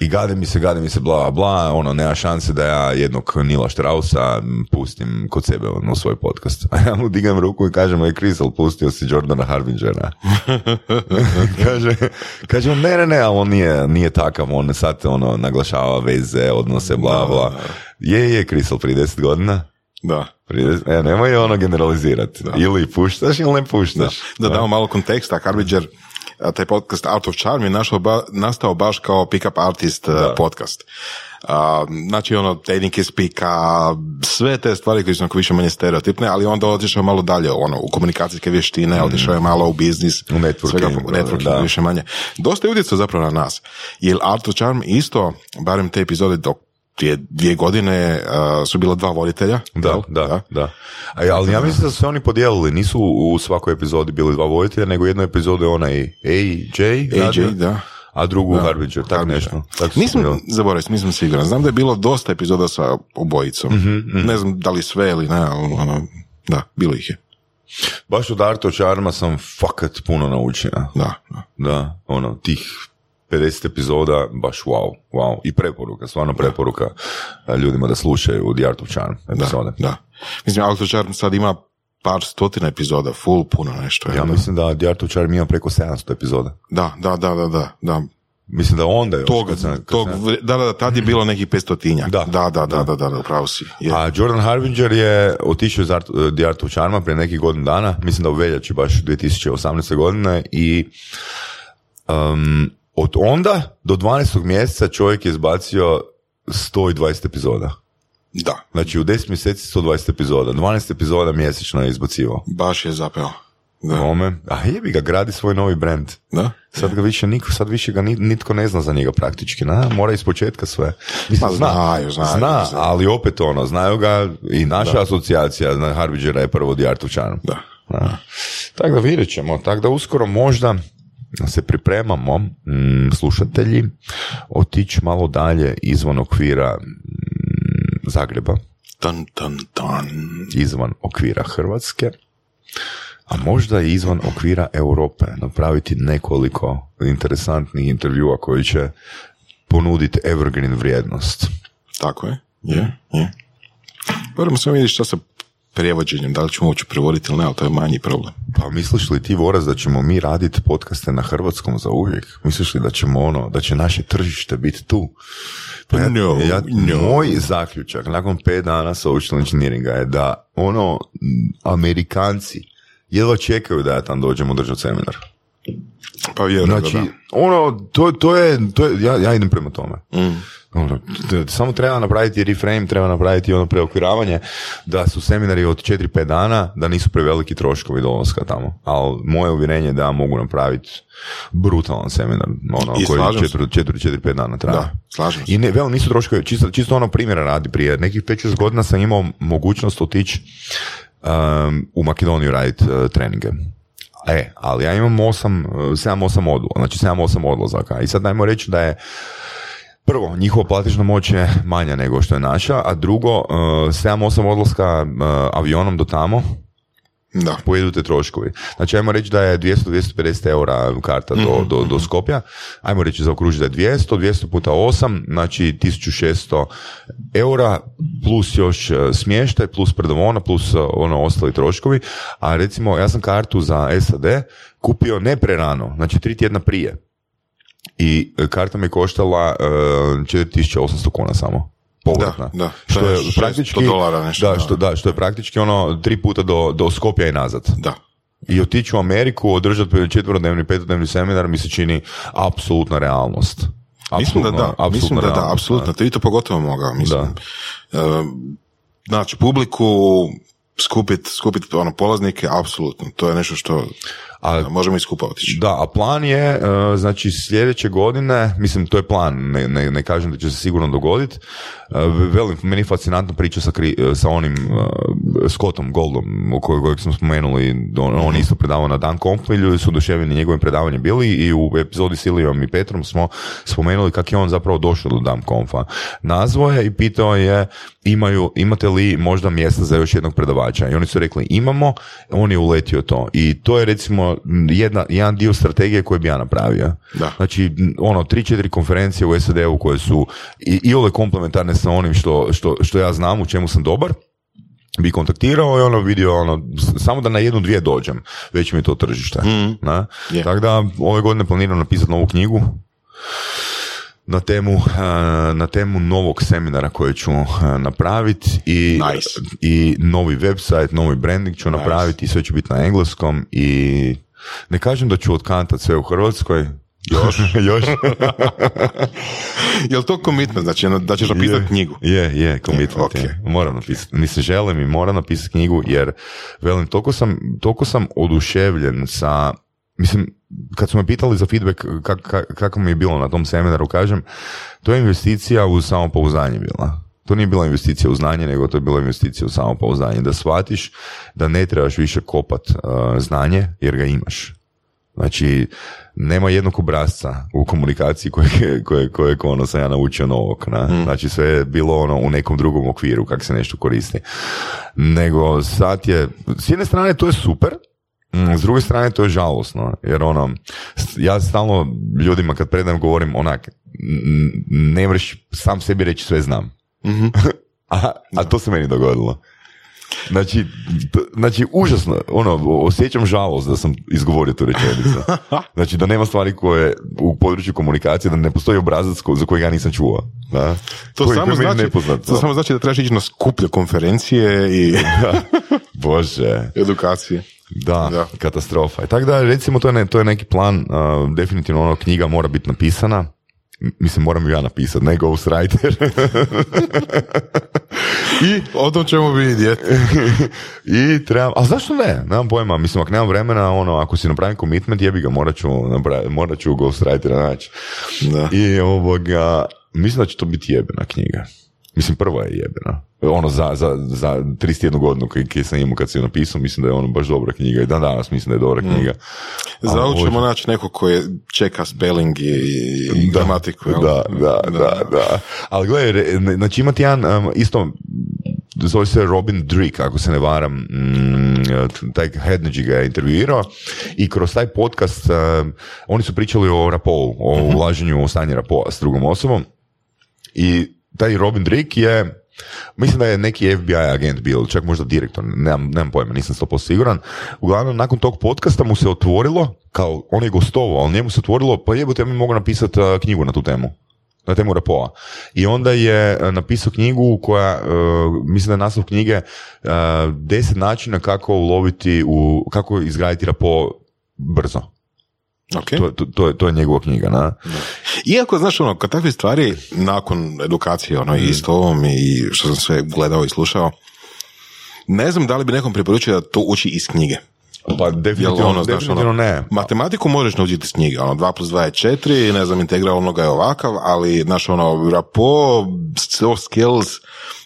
[SPEAKER 3] I gade mi se, gade mi se, bla, bla, ono, nema šanse da ja jednog Nila Strausa pustim kod sebe ono, u svoj podcast. (laughs) A ja mu digam ruku i kažem, ej, Crystal, pustio si Jordana Harbingera. (laughs) kaže, kaže, ne, ne, ne, ali on nije, nije takav, on sad ono, naglašava veze, odnose, bla, bla. Je, je, Crystal, prije deset godina.
[SPEAKER 2] Da.
[SPEAKER 3] E, nemoj ono generalizirati. Ili puštaš ili ne puštaš.
[SPEAKER 2] Da, da damo malo konteksta, Harbinger, taj podcast Out of Charm je našao ba- nastao baš kao pick-up artist uh, podcast. A, znači ono, tehnike spika, sve te stvari koje su više manje stereotipne, ali onda otišao malo dalje ono, u komunikacijske vještine, otišao je malo u biznis,
[SPEAKER 3] U networking,
[SPEAKER 2] svega, u networking
[SPEAKER 3] da.
[SPEAKER 2] više manje. Dosta je utjecao zapravo na nas. Jer Art of Charm isto, barem te epizode dok prije dvije godine uh, su bila dva voditelja.
[SPEAKER 3] Da,
[SPEAKER 2] jel?
[SPEAKER 3] da, da. A, ali ja mislim da su se oni podijelili, nisu u svakoj epizodi bili dva voditelja, nego jednoj epizodi onaj AJ,
[SPEAKER 2] AJ, da.
[SPEAKER 3] a drugu
[SPEAKER 2] Da,
[SPEAKER 3] Harbinger, tak nešto. Tak su se
[SPEAKER 2] Nisam, zaboravio, sam, nisam siguran. Znam da je bilo dosta epizoda sa obojicom.
[SPEAKER 3] Mhm,
[SPEAKER 2] Ne znam da li sve ili ne, ali ono, da, bilo ih je.
[SPEAKER 3] Baš od Art of Charma sam fakat puno naučio.
[SPEAKER 2] Da, da.
[SPEAKER 3] Da, ono, tih 50 epizoda, baš wow, wow. I preporuka, stvarno preporuka a, ljudima da slušaju The Art of Charm epizode.
[SPEAKER 2] Da, da. Mislim, Auto Charm sad ima par stotina epizoda, full puno nešto. je,
[SPEAKER 3] Ja mislim da The Art of Charm ima preko 700 epizoda.
[SPEAKER 2] Da, da, da, da, da, da.
[SPEAKER 3] Mislim da onda još.
[SPEAKER 2] Tog, tog, da, da, da, tad je bilo nekih petstotinjak.
[SPEAKER 3] Da.
[SPEAKER 2] da, da, da, da, da, da, upravo si. Je.
[SPEAKER 3] A Jordan Harbinger je otišao iz Art, The Art of Charma prije nekih godinu dana, mislim da u veljači baš 2018. godine i um, od onda do 12. mjeseca čovjek je izbacio 120 epizoda.
[SPEAKER 2] Da,
[SPEAKER 3] Znači u 10 mjeseci 120 epizoda, 12 epizoda mjesečno je izbacivao.
[SPEAKER 2] baš je zapeo. Da,
[SPEAKER 3] Ome, a jebi ga, gradi svoj novi brand.
[SPEAKER 2] da.
[SPEAKER 3] Sad ga više niko, sad više ga ni- nitko ne zna za njega praktički, na, mora iz početka sve. Mislim,
[SPEAKER 2] Pa
[SPEAKER 3] zna,
[SPEAKER 2] znaju, znaju,
[SPEAKER 3] zna,
[SPEAKER 2] znaju.
[SPEAKER 3] ali opet ono, znaju ga i naša asocijacija, zna, Harbingera je prvo Charm.
[SPEAKER 2] Da.
[SPEAKER 3] Da. Tako da vidjet ćemo, tako da uskoro možda se pripremamo, mm, slušatelji, otići malo dalje izvan okvira mm, Zagreba,
[SPEAKER 2] Tan, tan, tan.
[SPEAKER 3] izvan okvira Hrvatske, a možda i izvan okvira Europe, napraviti nekoliko interesantnih intervjua koji će ponuditi evergreen vrijednost.
[SPEAKER 2] Tako je, je, je. Moramo samo vidjeti što sa prevođenjem, da li ćemo uopće prevoditi ili ne, ali to je manji problem.
[SPEAKER 3] Pa misliš li ti, Voraz, da ćemo mi raditi podcaste na hrvatskom za uvijek? Misliš li da ćemo ono, da će naše tržište biti tu? Pa ja,
[SPEAKER 2] No,
[SPEAKER 3] ja,
[SPEAKER 2] no.
[SPEAKER 3] Moj zaključak nakon pet dana social engineeringa je da ono, Amerikanci jedva čekaju da ja tam dođem održati seminar.
[SPEAKER 2] Pa vjerujem
[SPEAKER 3] Znači,
[SPEAKER 2] da.
[SPEAKER 3] ono, to, to je, to je ja, ja idem prema tome.
[SPEAKER 2] Mm.
[SPEAKER 3] Ono, t- samo treba napraviti reframe, treba napraviti ono preokviravanje, da su seminari od 4-5 dana, da nisu preveliki troškovi dolaska tamo. Ali moje uvjerenje je da mogu napraviti brutalan seminar, ono,
[SPEAKER 2] I
[SPEAKER 3] koji
[SPEAKER 2] slažem se.
[SPEAKER 3] 4-5 dana traje.
[SPEAKER 2] Da, slažem se.
[SPEAKER 3] I ne, vel, nisu troškovi, čisto, čisto ono primjera radi prije nekih 5-6 godina sam imao mogućnost otići um, u Makedoniju raditi uh, treninge. E, ali ja imam 8, 7-8 odla, znači 7-8 odlazaka. I sad najmo reći da je Prvo, njihova platežna moć je manja nego što je naša, a drugo, uh, 7-8 odlaska uh, avionom do tamo,
[SPEAKER 2] Da.
[SPEAKER 3] pojedu te troškovi. Znači, ajmo reći da je 200-250 eura karta do, do, do Skopja, ajmo reći zaokružiti da je 200, 200 puta 8, znači 1600 eura, plus još e, smještaj, plus predavona, plus e, ono ostali troškovi, a recimo ja sam kartu za SAD kupio ne prerano, znači tri tjedna prije. I e, karta mi je koštala e, 4800 kuna samo. Povratna.
[SPEAKER 2] Da, da.
[SPEAKER 3] Što
[SPEAKER 2] To je
[SPEAKER 3] je
[SPEAKER 2] 600
[SPEAKER 3] praktički,
[SPEAKER 2] dolara nešto,
[SPEAKER 3] da, što, da, što je praktički ono tri puta do, do Skopja i nazad.
[SPEAKER 2] Da.
[SPEAKER 3] I otići u Ameriku, održati četvodnevni, petodnevni seminar mi se čini apsolutna realnost.
[SPEAKER 2] Mislim da da, mislim da da, apsolutno. Ti to pogotovo mogao, mislim.
[SPEAKER 3] Da.
[SPEAKER 2] E, znači, publiku skupit, skupit ono, polaznike, apsolutno. To je nešto što
[SPEAKER 3] A
[SPEAKER 2] možemo i skupa otići.
[SPEAKER 3] Da, a plan je, e, znači sljedeće godine, mislim to je plan, ne, ne, ne kažem da će se sigurno dogoditi, e, velim, meni je fascinantna priča sa, kri- e, sa onim e, Scottom Goldom, o kojeg, kojeg smo spomenuli, on, on isto predavao na Dan i ljudi su oduševljeni njegovim predavanjem bili i u epizodi s Ilijom i Petrom smo spomenuli kako je on zapravo došao do Dan Confa. Nazvao je i pitao je imaju, imate li možda mjesta za još jednog predavača i oni su rekli imamo, on je uletio to i to je recimo ono, jedna, jedan dio strategije koji bi ja napravio.
[SPEAKER 2] Da.
[SPEAKER 3] Znači, ono, tri, četiri konferencije u SAD-u koje su i, i ove komplementarne sa onim što, što, što ja znam, u čemu sam dobar, bi kontaktirao i ono vidio ono, samo da na jednu dvije dođem, već mi je to tržište. Na?
[SPEAKER 2] Je.
[SPEAKER 3] Tako da ove godine planiram napisati novu knjigu na temu, eh, na temu novog seminara koje ću eh, napraviti i,
[SPEAKER 2] Nice.
[SPEAKER 3] i novi website, novi branding ću napraviti i sve će biti na engleskom i ne kažem da ću otkantat sve u Hrvatskoj, još, (laughs) još. (laughs)
[SPEAKER 2] Jel to commitment, znači ono, da ćeš napisati knjigu?
[SPEAKER 3] Je, je, commitment
[SPEAKER 2] Ok.
[SPEAKER 3] je. Moram napisati. Mislim, želim i moram napisati knjigu jer, velim, toliko sam, toliko sam oduševljen sa, mislim, kad su me pitali za feedback kak, kak- kako mi je bilo na tom seminaru, kažem, to je investicija u samopouzdanje bila. To nije bila investicija u znanje, nego to je bila investicija u samopouzdanje. Da shvatiš da ne trebaš više kopat uh, znanje, jer ga imaš. Znači, nema jednog obrazca u komunikaciji koje, koje, koje ono sam ja naučio novog. Na? Znači, sve je bilo ono u nekom drugom okviru kako se nešto koristi. Nego sad je, s jedne strane to je super, mm, s druge strane to je žalosno, jer ono, ja stalno ljudima kad predajem govorim onak, ne mreš sam sebi reći sve znam. (laughs) a, a to se meni dogodilo. Znači, t- znači, užasno, ono, osjećam žalost da sam izgovorio tu rečenicu. (laughs) Znači, da nema stvari koje u području komunikacije, da ne postoji obrazac ko- za kojeg ja nisam čuo. Da?
[SPEAKER 2] To,
[SPEAKER 3] Koji-
[SPEAKER 2] samo
[SPEAKER 3] koji
[SPEAKER 2] znači,
[SPEAKER 3] nepoznat,
[SPEAKER 2] to samo znači da trebaš ići na skuplje konferencije i (laughs)
[SPEAKER 3] Bože.
[SPEAKER 2] edukacije.
[SPEAKER 3] Da,
[SPEAKER 2] Da.
[SPEAKER 3] katastrofa. I tako da, recimo, to je, ne, to je neki plan, uh, definitivno ono, knjiga mora biti napisana, mislim, moram ju ja napisati, ne ghostwriter. (laughs) I
[SPEAKER 2] O tom ćemo vidjeti. (laughs)
[SPEAKER 3] I trebam, a zašto ne? Nemam pojma, mislim, ako nemam vremena, ono, ako si napravim commitment, jebi ga, morat ću, napraviti, morat ću ghostwritera naći.
[SPEAKER 2] Da.
[SPEAKER 3] I ovoga, mislim da će to biti jebena knjiga. Mislim, prva je jebena. Ono, za, za, za 31 godinu koji sam imao kad sam ju napisao, mislim da je ono baš dobra knjiga. I dan danas mislim da je dobra knjiga.
[SPEAKER 2] Za
[SPEAKER 3] A,
[SPEAKER 2] ovo ćemo
[SPEAKER 3] ovo-
[SPEAKER 2] naći neko koji čeka spelling i, i gramatiku. jel?
[SPEAKER 3] Da, da, da, da. Ali gledaj, znači imati jedan, um, isto, zove se Robin Drick, ako se ne varam, mm, taj Hednegi ga je intervjuirao i kroz taj podcast um, oni su pričali o rapou, o ulaženju u stanje rapoa s drugom osobom i taj Robin Drick je Mislim da je neki FBI agent bio, čak možda direktor, nemam, nemam pojma, nisam 100% siguran. Uglavnom, nakon tog podcasta mu se otvorilo, kao on je gostovao, ali njemu se otvorilo, pa jebote, ja mi mogu napisati uh, knjigu na tu temu na temu rapoa. I onda je uh, napisao knjigu koja, uh, mislim da je naslov knjige uh, deset načina kako uloviti u, kako izgraditi rapo brzo.
[SPEAKER 2] Ok.
[SPEAKER 3] To, to, to, je, to je njegova knjiga, na?
[SPEAKER 2] Iako, znaš, ono, kad takve stvari, nakon edukacije, ono, i s tobom i što sam sve gledao i slušao, ne znam da li bi nekom preporučio da to uči iz knjige.
[SPEAKER 3] Pa
[SPEAKER 2] Jel
[SPEAKER 3] definitivno,
[SPEAKER 2] ono, znaš,
[SPEAKER 3] definitivno
[SPEAKER 2] ono,
[SPEAKER 3] ne.
[SPEAKER 2] Matematiku možeš naučiti iz knjige, ono, 2 plus 2 je 4, ne znam, integral onoga je ovakav, ali, znaš, ono, rapo, soft skills,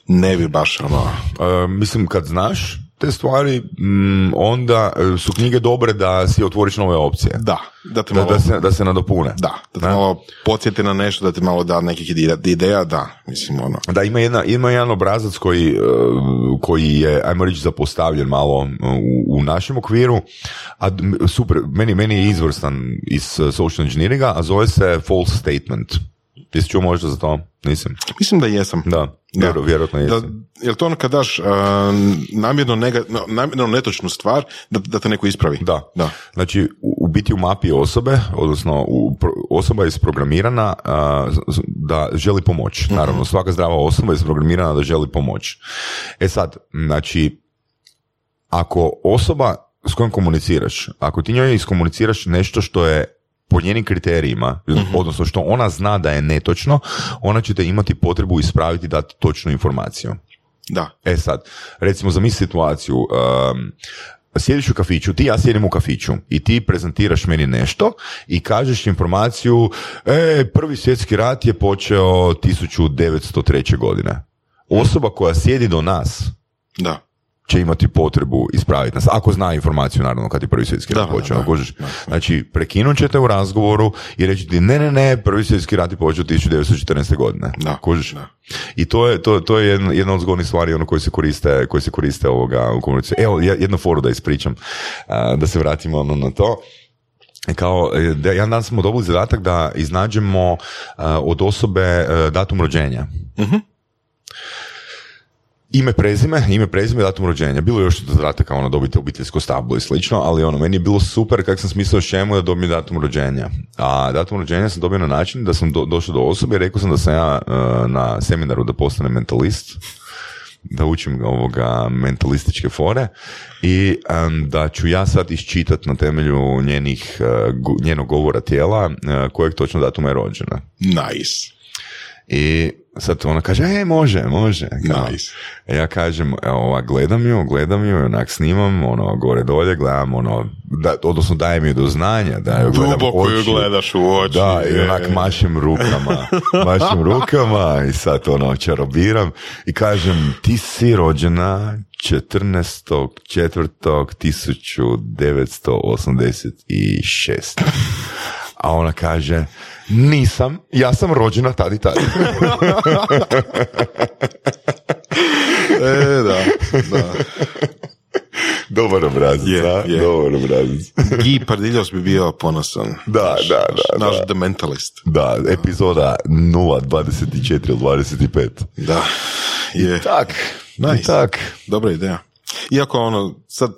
[SPEAKER 2] ne bi baš, ono,
[SPEAKER 3] E, mislim, kad znaš te stvari, mm, onda e, su knjige dobre da si otvoriš nove opcije.
[SPEAKER 2] da, da te
[SPEAKER 3] Da,
[SPEAKER 2] malo,
[SPEAKER 3] da, se, da se nadopune.
[SPEAKER 2] da, da te malo podsjeti na nešto, da ti malo da nekih ide- ideja, da, mislim, ono,
[SPEAKER 3] Da, ima, jedna, ima jedan obrazac koji, e, koji je, ajmo reći, zapostavljen malo u, u našem okviru, a m- super, meni, meni je izvrstan iz e, social engineeringa, a zove se false statement. Jesi čuo možda za to? Nisam.
[SPEAKER 2] mislim da jesam.
[SPEAKER 3] Da, vjero, vjerojatno
[SPEAKER 2] Da,
[SPEAKER 3] jesam.
[SPEAKER 2] jel to ono kad daš a, namjerno, nega, no, namjerno netočnu stvar da, da te neko ispravi?
[SPEAKER 3] Da.
[SPEAKER 2] Da.
[SPEAKER 3] Znači, u, u biti u mapi osobe, odnosno u, osoba je isprogramirana z- da želi pomoć. Naravno, svaka zdrava osoba je isprogramirana da želi pomoć. E sad, znači, ako osoba s kojom komuniciraš, ako ti njoj iskomuniciraš nešto što je po njenim kriterijima, odnosno što ona zna da je netočno, ona će te imati potrebu ispraviti i dati točnu informaciju.
[SPEAKER 2] Da.
[SPEAKER 3] E sad, recimo zamisli situaciju, um, sjediš u kafiću, ti ja sjedim u kafiću i ti prezentiraš meni nešto i kažeš informaciju, e, prvi svjetski rat je počeo 1903. godine. Osoba koja sjedi do nas
[SPEAKER 2] Da.
[SPEAKER 3] Će imati potrebu ispraviti nas. Ako zna informaciju, naravno, kad je prvi svjetski rat počeo. Znači, prekinut ćete u razgovoru i reći ti, ne, ne, ne, prvi svjetski rat je počeo 1914. godine.
[SPEAKER 2] Da, da.
[SPEAKER 3] I to je, to, to je jedna, jedna od zgodnih stvari ono koji se koriste, koji se koriste ovoga u komunicaciji. Evo, je- jednu foru da ispričam, da se vratimo ono na to. Kao, e, da, jedan dan smo dobili zadatak da iznađemo od osobe e, datum rođenja. Ime, prezime, ime, prezime, datum rođenja. Bilo je još zadataka, ono, dobiti obiteljsko stablo i slično, ali ono, meni je bilo super kako sam smislio čemu da dobijem datum rođenja. A datum rođenja sam dobio na način da sam do, došao do osobe i rekao sam da sam ja e, na seminaru da postanem mentalist, da učim ovoga mentalističke fore i em, da ću ja sad iščitat na temelju njenih, gu- njenog govora tijela e, kojeg točno datuma je rođena.
[SPEAKER 2] Nice.
[SPEAKER 3] I sad ona kaže, e, može, može. Kao.
[SPEAKER 2] Nice.
[SPEAKER 3] E, Ja kažem, evo, ova, gledam ju, gledam ju, onak snimam, ono, gore dolje, gledam, ono, da, odnosno dajem ju do znanja, da ju gledam
[SPEAKER 2] Duboko ju gledaš u oči.
[SPEAKER 3] Da, i
[SPEAKER 2] je.
[SPEAKER 3] onak mašem rukama, (laughs) mašem rukama i sad ono čarobiram i kažem, ti si rođena 14.4.1986. (laughs) A ona kaže, nisam, ja sam rođena tad i tad. (laughs)
[SPEAKER 2] E, da, da.
[SPEAKER 3] Dobar obrazac,
[SPEAKER 2] Je,
[SPEAKER 3] da?
[SPEAKER 2] je.
[SPEAKER 3] Dobar obrazac.
[SPEAKER 2] Guy Pardiljos bi bio ponosan.
[SPEAKER 3] Da,
[SPEAKER 2] Naš-
[SPEAKER 3] da,
[SPEAKER 2] naš-
[SPEAKER 3] da,
[SPEAKER 2] Naš
[SPEAKER 3] da.
[SPEAKER 2] The Mentalist.
[SPEAKER 3] Da, epizoda 0.24 ili 25.
[SPEAKER 2] Da, je.
[SPEAKER 3] Tak,
[SPEAKER 2] Nice.
[SPEAKER 3] i tak.
[SPEAKER 2] Dobra ideja. Iako ono, sad,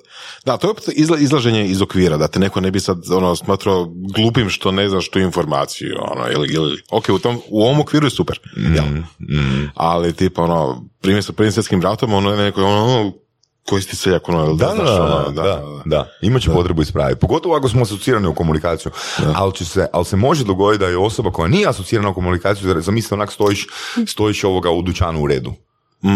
[SPEAKER 2] da, to je opet izla, izlaženje iz okvira, da te neko ne bi sad ono smatrao glupim što ne znaš tu informaciju, ono, ili, ili, ok, u, tom, u ovom okviru je super, jel? Ali tipa ono, primjer sa prvim svjetskim ratom, ono je neko, ono, koji si ti seljak, ono, jel
[SPEAKER 3] Da,
[SPEAKER 2] da,
[SPEAKER 3] da,
[SPEAKER 2] znaš,
[SPEAKER 3] da,
[SPEAKER 2] ono,
[SPEAKER 3] da, da, da. Imat će potrebu ispraviti. Pogotovo ako smo asocirani u komunikaciju. Ali, će se, ali se može dogoditi da je osoba koja nije asocirana u komunikaciju, zamisli onak stojiš, stojiš ovoga u dućanu u redu.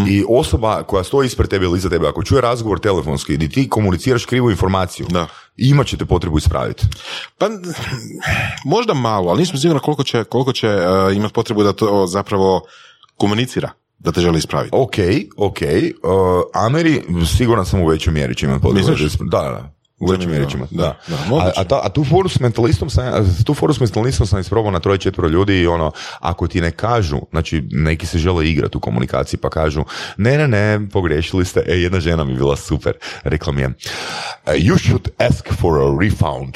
[SPEAKER 3] I osoba koja stoji ispred tebe ili iza tebe, ako čuje razgovor telefonski gdje ti komuniciraš krivu informaciju,
[SPEAKER 2] Da.
[SPEAKER 3] imat ćete potrebu ispraviti.
[SPEAKER 2] Pa, možda malo, ali nisam siguran koliko će, koliko će uh, imati potrebu da to zapravo komunicira, da te želi ispraviti.
[SPEAKER 3] Ok, ok. Uh, Ameri, siguran sam u većoj mjeri će imati potrebu. Da, da, da. U će imati, da.
[SPEAKER 2] Da,
[SPEAKER 3] a, a, ta- a tu foru s mentalistom sam, tu foru s mentalistom sam isprobao na troje četvero ljudi i ono, ako ti ne kažu, znači neki se žele igrati u komunikaciji pa kažu, ne, ne, ne, pogriješili ste. E, jedna žena mi bila super. Rekla mi je, you should ask for a refund.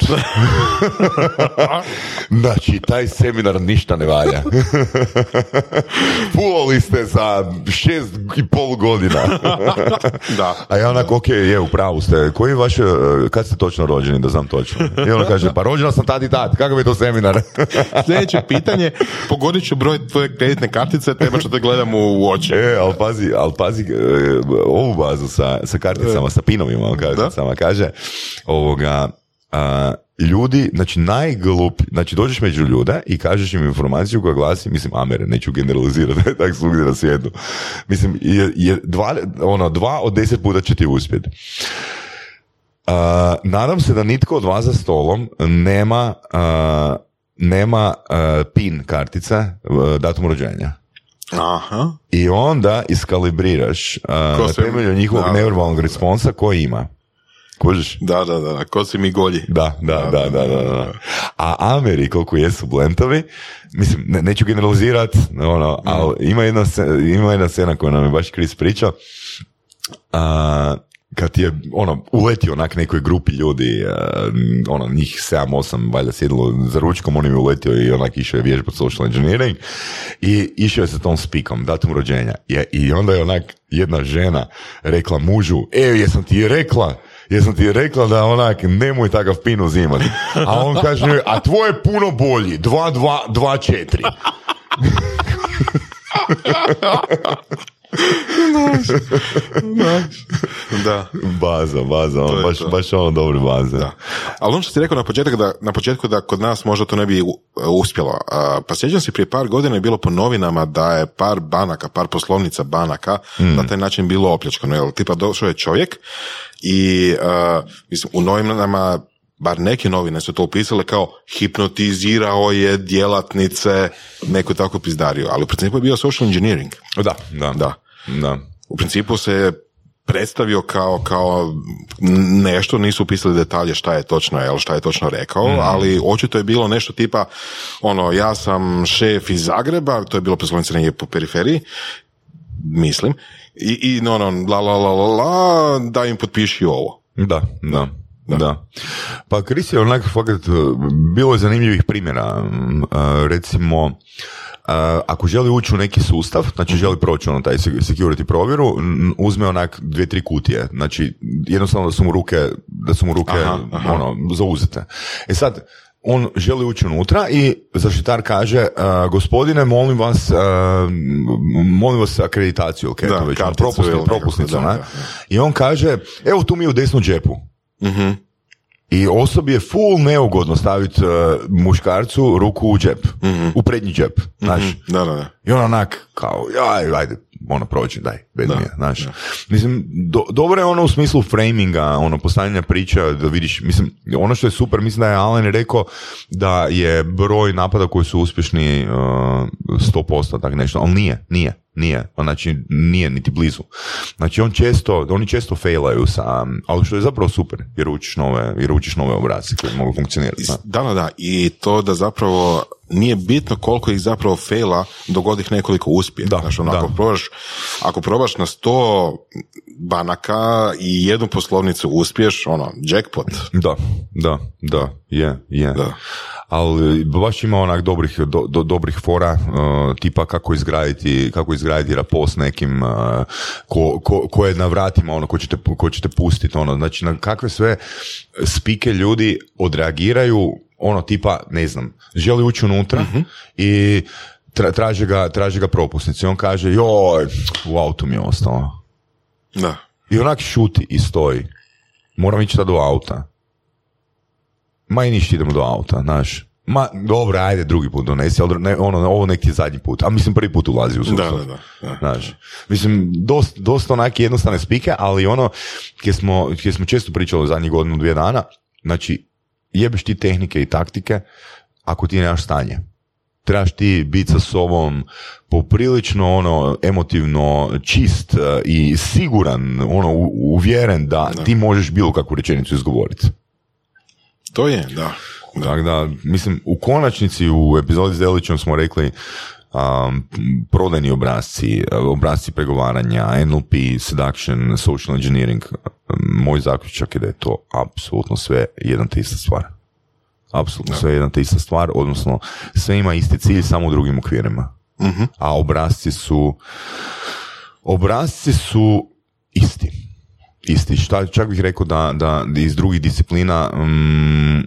[SPEAKER 3] (laughs) znači, taj seminar ništa ne valja. (laughs) Fulali ste za šest i pol godina. (laughs)
[SPEAKER 2] Da.
[SPEAKER 3] A ja onako, ok, je, u pravu ste. Koji je vaš, e, kad ste točno rođeni, da znam točno? I ona kaže, pa rođena sam tad i tad, kakav je to seminar? (laughs)
[SPEAKER 2] Sljedeće pitanje, pogodit ću broj tvoje kreditne kartice, treba što te gledam u, oči.
[SPEAKER 3] E, ali pazi, ali pazi, e, ovu bazu sa, sa karticama, sa pinovima, karticama, kaže, ovoga, a, ljudi, znači najgluplji, znači dođeš među ljude i kažeš im informaciju koja glasi, mislim, Amere, neću generalizirati, (laughs) tak svugdje na svijetu. Mislim, je, je dva, ono, dva od deset puta će ti uspjeti. Uh, nadam se da nitko od vas za stolom nema uh, nema uh, pin kartice uh, datum rođenja.
[SPEAKER 2] Aha.
[SPEAKER 3] I onda iskalibriraš uh, na temelju njihovog
[SPEAKER 2] da.
[SPEAKER 3] neverbalnog responsa koji ima. Kužiš?
[SPEAKER 2] Da, da, da, ko si mi golji.
[SPEAKER 3] Da, da, da, da, da, da. A Ameri, koliko jesu blentovi, mislim, ne, neću generalizirat, ono, ali ima jedna, ima jedna scena koju nam je baš Chris pričao, a, kad je ono uletio onak nekoj grupi ljudi a, ono njih 7-8 valjda sjedilo za ručkom on je uletio i onak išao je vježbati social engineering i išao je sa tom spikom datum rođenja. Je, i onda je onak jedna žena rekla mužu e jesam ti rekla jesam ti rekla da onak nemoj takav pin uzimati a on kaže a tvoj je puno bolji 2-2-2-4 (laughs)
[SPEAKER 2] Da.
[SPEAKER 3] baza baza
[SPEAKER 2] je
[SPEAKER 3] baš,
[SPEAKER 2] to.
[SPEAKER 3] baš ono dobre baze
[SPEAKER 2] Da. Ali ono što si rekao na početku da, na početku da kod nas možda to ne bi uspjelo. Pa sjećam se prije par godina je bilo po novinama da je par banaka, par poslovnica banaka na taj način bilo opljačkano. Jel, tipa došao je čovjek i a, mislim, u novinama bar neke novine su to upisale kao hipnotizirao je djelatnice, neko tako pizdario, ali u principu je bio social engineering.
[SPEAKER 3] da, da,
[SPEAKER 2] Da.
[SPEAKER 3] da.
[SPEAKER 2] U principu se predstavio kao, kao nešto, nisu upisali detalje šta je točno, jel, šta je točno rekao, ali očito je bilo nešto tipa, ono, ja sam šef iz Zagreba, to je bilo poslovnice negdje po periferiji, mislim, i, i no, no, la, la, la, la, la, da im potpiši ovo.
[SPEAKER 3] Da, da. Da. Pa Kris je onak, fakat, bilo je zanimljivih primjera. Mm, a, Recimo, a, ako želi ući u neki sustav, znači želi proći ono taj security provjeru, uzme onak dvije, tri kutije. Znači, jednostavno da su mu ruke, da su mu ruke
[SPEAKER 2] Aha, aha.
[SPEAKER 3] ono, zauzete. E sad, on želi ući unutra i zaštitar kaže, gospodine, molim vas, a, molim vas akreditaciju, ok,
[SPEAKER 2] Da,
[SPEAKER 3] to već, ono,
[SPEAKER 2] karticu
[SPEAKER 3] propusni-
[SPEAKER 2] ili nekako,
[SPEAKER 3] propusnicu,
[SPEAKER 2] da.
[SPEAKER 3] I on kaže, evo tu mi je u desnom džepu.
[SPEAKER 2] Mhm.
[SPEAKER 3] I osobi je full neugodno staviti muškarcu ruku u džep, u prednji džep, znaš.
[SPEAKER 2] Da, da, da.
[SPEAKER 3] I on onak, kao, jaj, ajde, ono, prođi, daj, bez mi je, znaš. Mislim, do, dobro je ono u smislu framinga, ono, postavljanja priča, da vidiš, mislim, ono što je super, mislim da je Alan rekao da je broj napada koji su uspješni uh, 100%, tak nešto, ali nije, nije, nije, znači nije niti blizu. Znači on često, oni često failaju sa, ali što je zapravo super, jer učiš nove, jer učiš nove obrace koji mogu funkcionirati. Da,
[SPEAKER 2] da, da. I to da zapravo nije bitno koliko ih zapravo faila dogodi ih nekoliko uspije.
[SPEAKER 3] Da,
[SPEAKER 2] Znaš, ono,
[SPEAKER 3] da.
[SPEAKER 2] ako, probaš, ako probaš na sto banaka i jednu poslovnicu uspiješ, ono, jackpot. (laughs)
[SPEAKER 3] Da, da, da, je, je.
[SPEAKER 2] Da.
[SPEAKER 3] Ali baš ima onak dobrih, do, do- dobrih fora, uh, tipa kako izgraditi, kako izgraditi rapol s nekim uh, ko, ko, ko je na vratima, ono, ko ćete, ko ćete pustiti, ono, znači na kakve sve spike ljudi odreagiraju, ono, tipa, ne znam, želi ući unutra i tra, traže ga, traže ga propusnicu i on kaže, joj, u autu mi je ostalo.
[SPEAKER 2] Da.
[SPEAKER 3] I onak šuti i stoji. Moram ići do auta. Ma i ništa idemo do auta, znaš. Ma, dobro, ajde drugi put donesi, ali ne, ono, ovo nek ti je zadnji put. A mislim, prvi put ulazi u sustav.
[SPEAKER 2] Da, da, da.
[SPEAKER 3] Znaš, mislim, dosta, dosta onake jednostavne spike, ali ono, gdje smo, gdje smo često pričali zadnjih godinu, dvije dana, znači, jebeš ti tehnike i taktike ako ti nemaš stanje. Trebaš ti biti sa sobom poprilično ono emotivno čist e, i siguran, ono uvjeren da, ti možeš bilo kakvu rečenicu izgovoriti.
[SPEAKER 2] To je, da. da.
[SPEAKER 3] Tako da, mislim, u konačnici u epizodi s Delićem smo rekli um, prodajni obrazci, obrazci pregovaranja, NLP, seduction, social engineering. Moj zaključak je da je to apsolutno sve jedna te ista stvar. Apsolutno sve jedna te ista stvar, odnosno sve ima isti cilj, samo u drugim okvirima. A obrazci su obrazci su isti. Isti. Šta, čak bih rekao da, da iz drugih disciplina mm,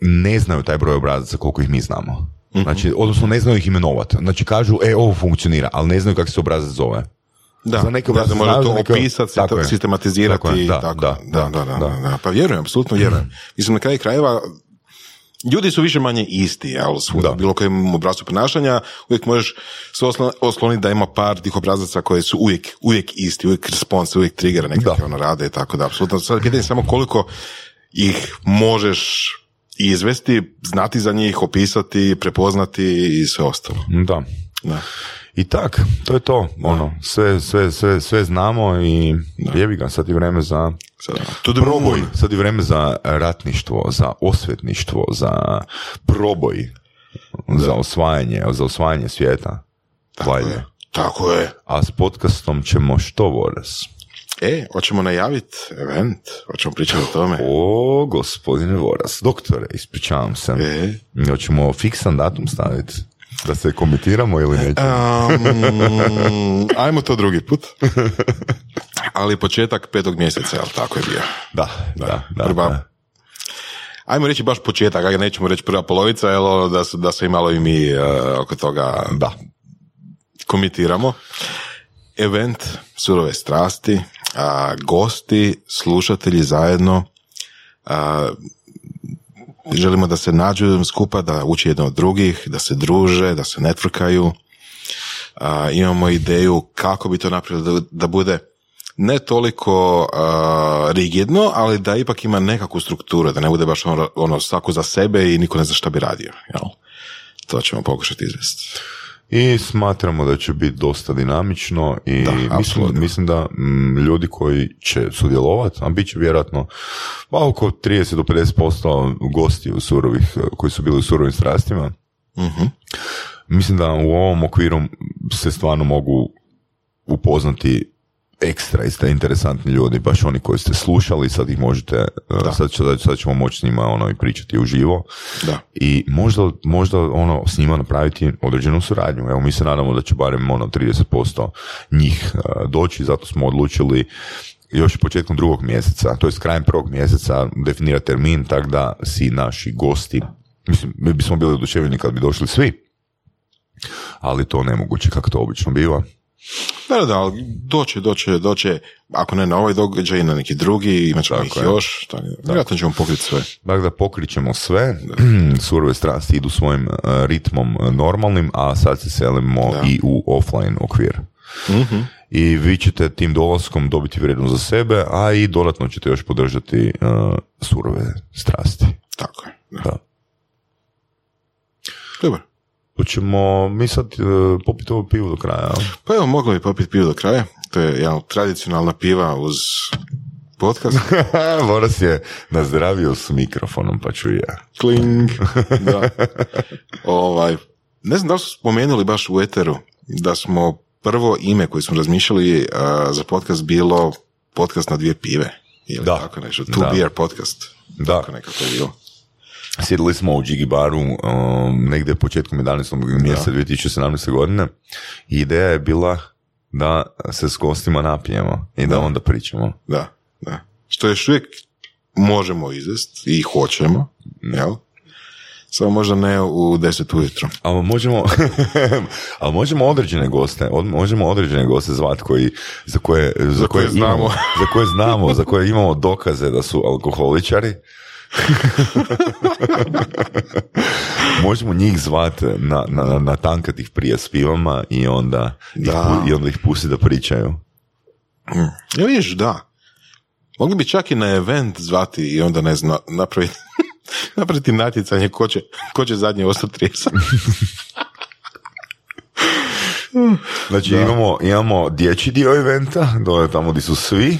[SPEAKER 3] ne znaju taj broj obrazaca koliko ih mi znamo. Znači, odnosno ne znaju ih imenovati. Znači kažu, e, ovo funkcionira, ali ne znaju kako se obrazac zove.
[SPEAKER 2] Da,
[SPEAKER 3] Za neke
[SPEAKER 2] da, da može to
[SPEAKER 3] neke-
[SPEAKER 2] opisati,
[SPEAKER 3] Tako
[SPEAKER 2] sistematizirati.
[SPEAKER 3] Tako je, da,
[SPEAKER 2] tako.
[SPEAKER 3] da,
[SPEAKER 2] da,
[SPEAKER 3] da,
[SPEAKER 2] da, da,
[SPEAKER 3] da.
[SPEAKER 2] da. Pa vjerujem, apsolutno vjerujem. Mislim, na kraju krajeva, ljudi su više manje isti, jel, svuda, bilo kojem obrazcu ponašanja, uvijek možeš se oslo- osloniti da ima par tih obrazaca koji su uvijek, uvijek isti, uvijek response, uvijek trigger nekakve ono rade i tako da, apsolutno. Sad je pitanje samo koliko ih možeš izvesti, znati za njih, opisati, prepoznati i sve ostalo.
[SPEAKER 3] Da.
[SPEAKER 2] Da.
[SPEAKER 3] I tak, to je to. Ono, sve, sve, sve, sve znamo i jebi ga, sad je vreme za
[SPEAKER 2] Sad, to
[SPEAKER 3] proboj, sad je vreme za ratništvo, za osvetništvo, za proboj, za osvajanje, za osvajanje svijeta.
[SPEAKER 2] Tako je. Tako je.
[SPEAKER 3] A s podcastom ćemo što voras?
[SPEAKER 2] E, hoćemo najaviti event, hoćemo pričati o tome.
[SPEAKER 3] O, gospodine Voras, doktore, ispričavam se.
[SPEAKER 2] E.
[SPEAKER 3] Hoćemo fiksan datum staviti? Da se komitiramo ili nećemo?
[SPEAKER 2] Um, (laughs) ajmo to drugi put. Ali početak petog mjeseca, jel tako je bio?
[SPEAKER 3] Da, da, da.
[SPEAKER 2] Prva-
[SPEAKER 3] da.
[SPEAKER 2] Ajmo reći baš početak, ajde nećemo reći prva polovica, jel, ono da, da se i malo i mi uh, oko toga
[SPEAKER 3] Da.
[SPEAKER 2] komitiramo. Event Surove strasti, a, gosti, slušatelji zajedno, a, želimo da se nađu skupa, da uči jedno od drugih, da se druže, da se networkaju. A, imamo ideju kako bi to napravili da, da bude ne toliko a, rigidno, ali da ipak ima nekakvu strukturu, da ne bude baš ono, ono svako za sebe i niko ne zna šta bi radio. Jel? To ćemo pokušati izvesti.
[SPEAKER 3] I smatramo da će biti dosta dinamično i
[SPEAKER 2] Da,
[SPEAKER 3] mislim, mislim da mm, ljudi koji će sudjelovati, a bit će vjerojatno pa oko 30 do 50% gosti u surovih, koji su bili u surovim strastima,
[SPEAKER 2] Mhm.
[SPEAKER 3] mislim da u ovom okviru se stvarno mogu upoznati ekstra ista interesantni ljudi, baš oni koji ste slušali, sad ih možete, uh, sad, će- sad ćemo moći s njima ono i pričati uživo
[SPEAKER 2] Da.
[SPEAKER 3] i možda, možda ono s njima napraviti određenu suradnju. Evo mi se nadamo da će barem ono 30% njih uh, doći, zato smo odlučili još početkom drugog mjeseca, to je krajem prvog mjeseca definira termin, tako da si naši gosti, mislim, mi bismo bili oduševljeni kad bi došli svi, ali to nemoguće kako to obično biva.
[SPEAKER 2] Da, da, ali doće, doće, doće, ako ne na ovaj događaj, na neki drugi, imat ćemo ih
[SPEAKER 3] je.
[SPEAKER 2] još, tako, vjerojatno ćemo pokriti sve.
[SPEAKER 3] Dakle, da pokrićemo sve, (clears throat) surove strasti idu svojim uh, ritmom uh, normalnim, a sad se selimo
[SPEAKER 2] Da.
[SPEAKER 3] i u offline okvir.
[SPEAKER 2] Mhm.
[SPEAKER 3] I vi ćete tim dolaskom dobiti vrijednost za sebe, a i dodatno ćete još podržati uh, surove strasti.
[SPEAKER 2] Tako je. Da.
[SPEAKER 3] Da.
[SPEAKER 2] Dobro.
[SPEAKER 3] Hoćemo mi sad uh, popiti ovo pivo do kraja, jel?
[SPEAKER 2] Pa evo, moglo bi popiti pivo do kraja. To je jedna tradicionalna piva uz podcast. (laughs)
[SPEAKER 3] Boras je nazdravio s mikrofonom, pa ću ja.
[SPEAKER 2] Kling. (laughs) Da. Ovaj, ne znam da li su spomenuli baš u Eteru da smo prvo ime koje smo razmišljali a, za podcast bilo podcast na dvije pive. Ili
[SPEAKER 3] Da.
[SPEAKER 2] tako nešto. Two
[SPEAKER 3] Da.
[SPEAKER 2] beer podcast.
[SPEAKER 3] Da.
[SPEAKER 2] Tako nekako je bilo.
[SPEAKER 3] Sjedili smo u Jiggy baru um, negdje početkom 11. mjeseca 2017. godine i ideja je bila da se s gostima napijemo i da,
[SPEAKER 2] Da.
[SPEAKER 3] onda pričamo.
[SPEAKER 2] Da, da. Što još uvijek možemo izvest i hoćemo, jel? Samo možda ne u deset ujutro. (laughs)
[SPEAKER 3] Ali možemo, (laughs) ali možemo određene goste, od- možemo određene goste zvat koji, za koje, za,
[SPEAKER 2] koje
[SPEAKER 3] koje imamo,
[SPEAKER 2] znamo.
[SPEAKER 3] za koje znamo, (laughs) za koje imamo dokaze da su alkoholičari. (laughs) možemo njih zvat na, na, na, na tankatih prije s pivama i onda, ih,
[SPEAKER 2] Da.
[SPEAKER 3] pu- i onda ih pusti da pričaju.
[SPEAKER 2] Ja vidiš, da. Mogli bi čak i na event zvati i onda ne znam, napraviti, (laughs) napraviti natjecanje ko će, ko će zadnje ostati tresan. (laughs)
[SPEAKER 3] Znači imamo, imamo dječji dio eventa, dole tamo gdje su svi,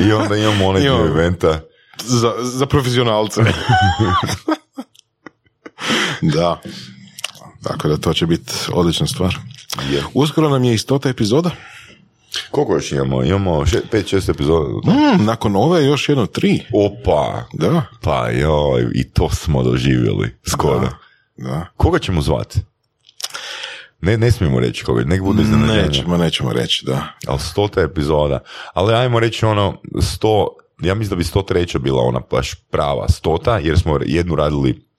[SPEAKER 3] i onda imamo onaj dio eventa.
[SPEAKER 2] Za, za profesionalce. (laughs) da. Tako da to će biti odlična stvar.
[SPEAKER 3] Je.
[SPEAKER 2] Uskoro nam je istota epizoda.
[SPEAKER 3] Koliko još imamo? Imamo še, pet, šest epizoda.
[SPEAKER 2] Mm, nakon ove još jedno tri.
[SPEAKER 3] Opa!
[SPEAKER 2] Da,
[SPEAKER 3] Pa joj, i to smo doživjeli, skoro.
[SPEAKER 2] da.
[SPEAKER 3] Koga ćemo zvati? Ne, ne smijemo reći koga, nek bude iznenađenje.
[SPEAKER 2] Nećemo, nećemo reći, da.
[SPEAKER 3] Ali stota epizoda. Ali ajmo reći ono, sto, ja mislim da bi sto treća bila ona baš prava stota, jer smo jednu radili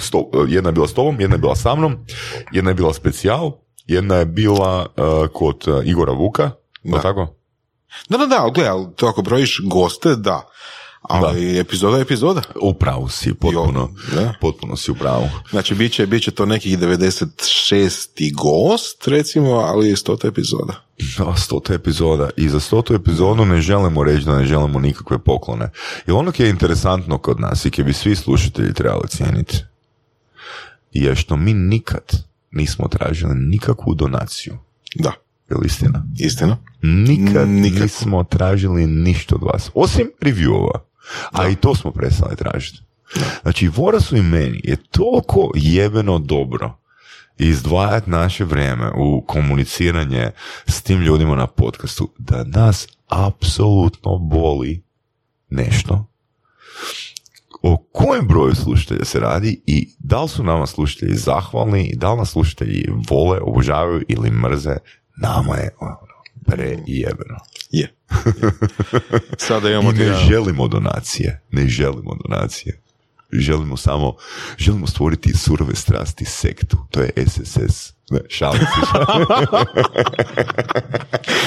[SPEAKER 3] sto, jedna je bila s tobom, jedna je bila sa mnom, jedna je bila specijal, jedna je bila uh, kod uh, Igora Vuka, da. Tako?
[SPEAKER 2] Da, da, da, ali gledaj, to ako brojiš goste, da. Ali epizoda je epizoda.
[SPEAKER 3] U pravu si, potpuno,
[SPEAKER 2] da.
[SPEAKER 3] potpuno si u pravu.
[SPEAKER 2] Znači, bit će, bit će to nekih 96. gost, recimo, ali je stota epizoda.
[SPEAKER 3] Da, stota epizoda. I za stotu epizodu ne želimo reći da ne želimo nikakve poklone. Jer ono koje je interesantno kod nas i koje bi svi slušatelji trebali cijeniti je što mi nikad nismo tražili nikakvu donaciju.
[SPEAKER 2] Da,
[SPEAKER 3] Je li istina?
[SPEAKER 2] istina.
[SPEAKER 3] Nikad
[SPEAKER 2] Nikakvu.
[SPEAKER 3] nismo tražili ništa od vas. Osim reviewova. A i to smo prestali tražiti. Znači, Vorasu i meni je toliko jebeno dobro izdvajati naše vrijeme u komuniciranje s tim ljudima na podcastu da nas apsolutno boli nešto o kojem broju slušatelja se radi i da li su nama slušatelji zahvalni i da li nas slušatelji vole, obožavaju ili mrze, nama je ono, prejebeno.
[SPEAKER 2] Je. (laughs) Sada imamo
[SPEAKER 3] I ne želimo donacije, ne želimo donacije. Želimo samo, želimo stvoriti surove strasti sektu, to je SSS. Ne, šalim se.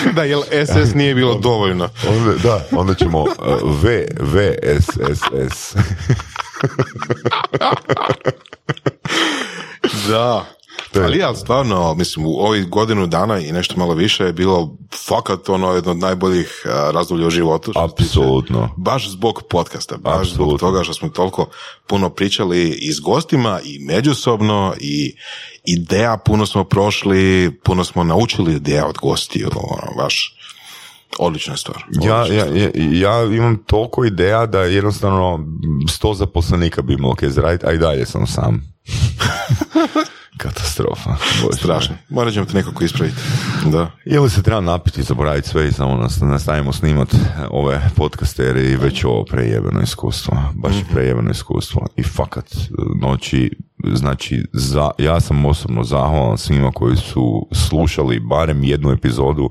[SPEAKER 3] (laughs)
[SPEAKER 2] Da, jel SS nije bilo dovoljno.
[SPEAKER 3] Onda, da, onda ćemo (laughs) uh, V, VSSS.
[SPEAKER 2] Da.
[SPEAKER 3] To je-
[SPEAKER 2] Ali ja, stvarno, mislim, u ovih godinu dana i nešto malo više je bilo fakat ono jedno od najboljih razdoblja u životu.
[SPEAKER 3] Apsolutno.
[SPEAKER 2] Baš zbog podcasta, baš zbog
[SPEAKER 3] Apsolutno.
[SPEAKER 2] toga što smo toliko puno pričali i s gostima i međusobno i ideja puno smo prošli, puno smo naučili ideja od gostiju, ono, baš odlična stvar.
[SPEAKER 3] Ja,
[SPEAKER 2] odlična
[SPEAKER 3] ja, ja, ja imam toliko ideja da jednostavno sto zaposlenika bi imao kaj a i dalje sam sam. (laughs) Katastrofa. Bože.
[SPEAKER 2] Strašno. Morat ćemo te nekako ispraviti. Da.
[SPEAKER 3] Ili se treba napiti, zaboraviti sve i samo nas, nastavimo snimat ove podcaste jer je već ovo prejebeno iskustvo. Baš je prejebeno iskustvo. I fakat noći, znači za, ja sam osobno zahvalan svima koji su slušali barem jednu epizodu.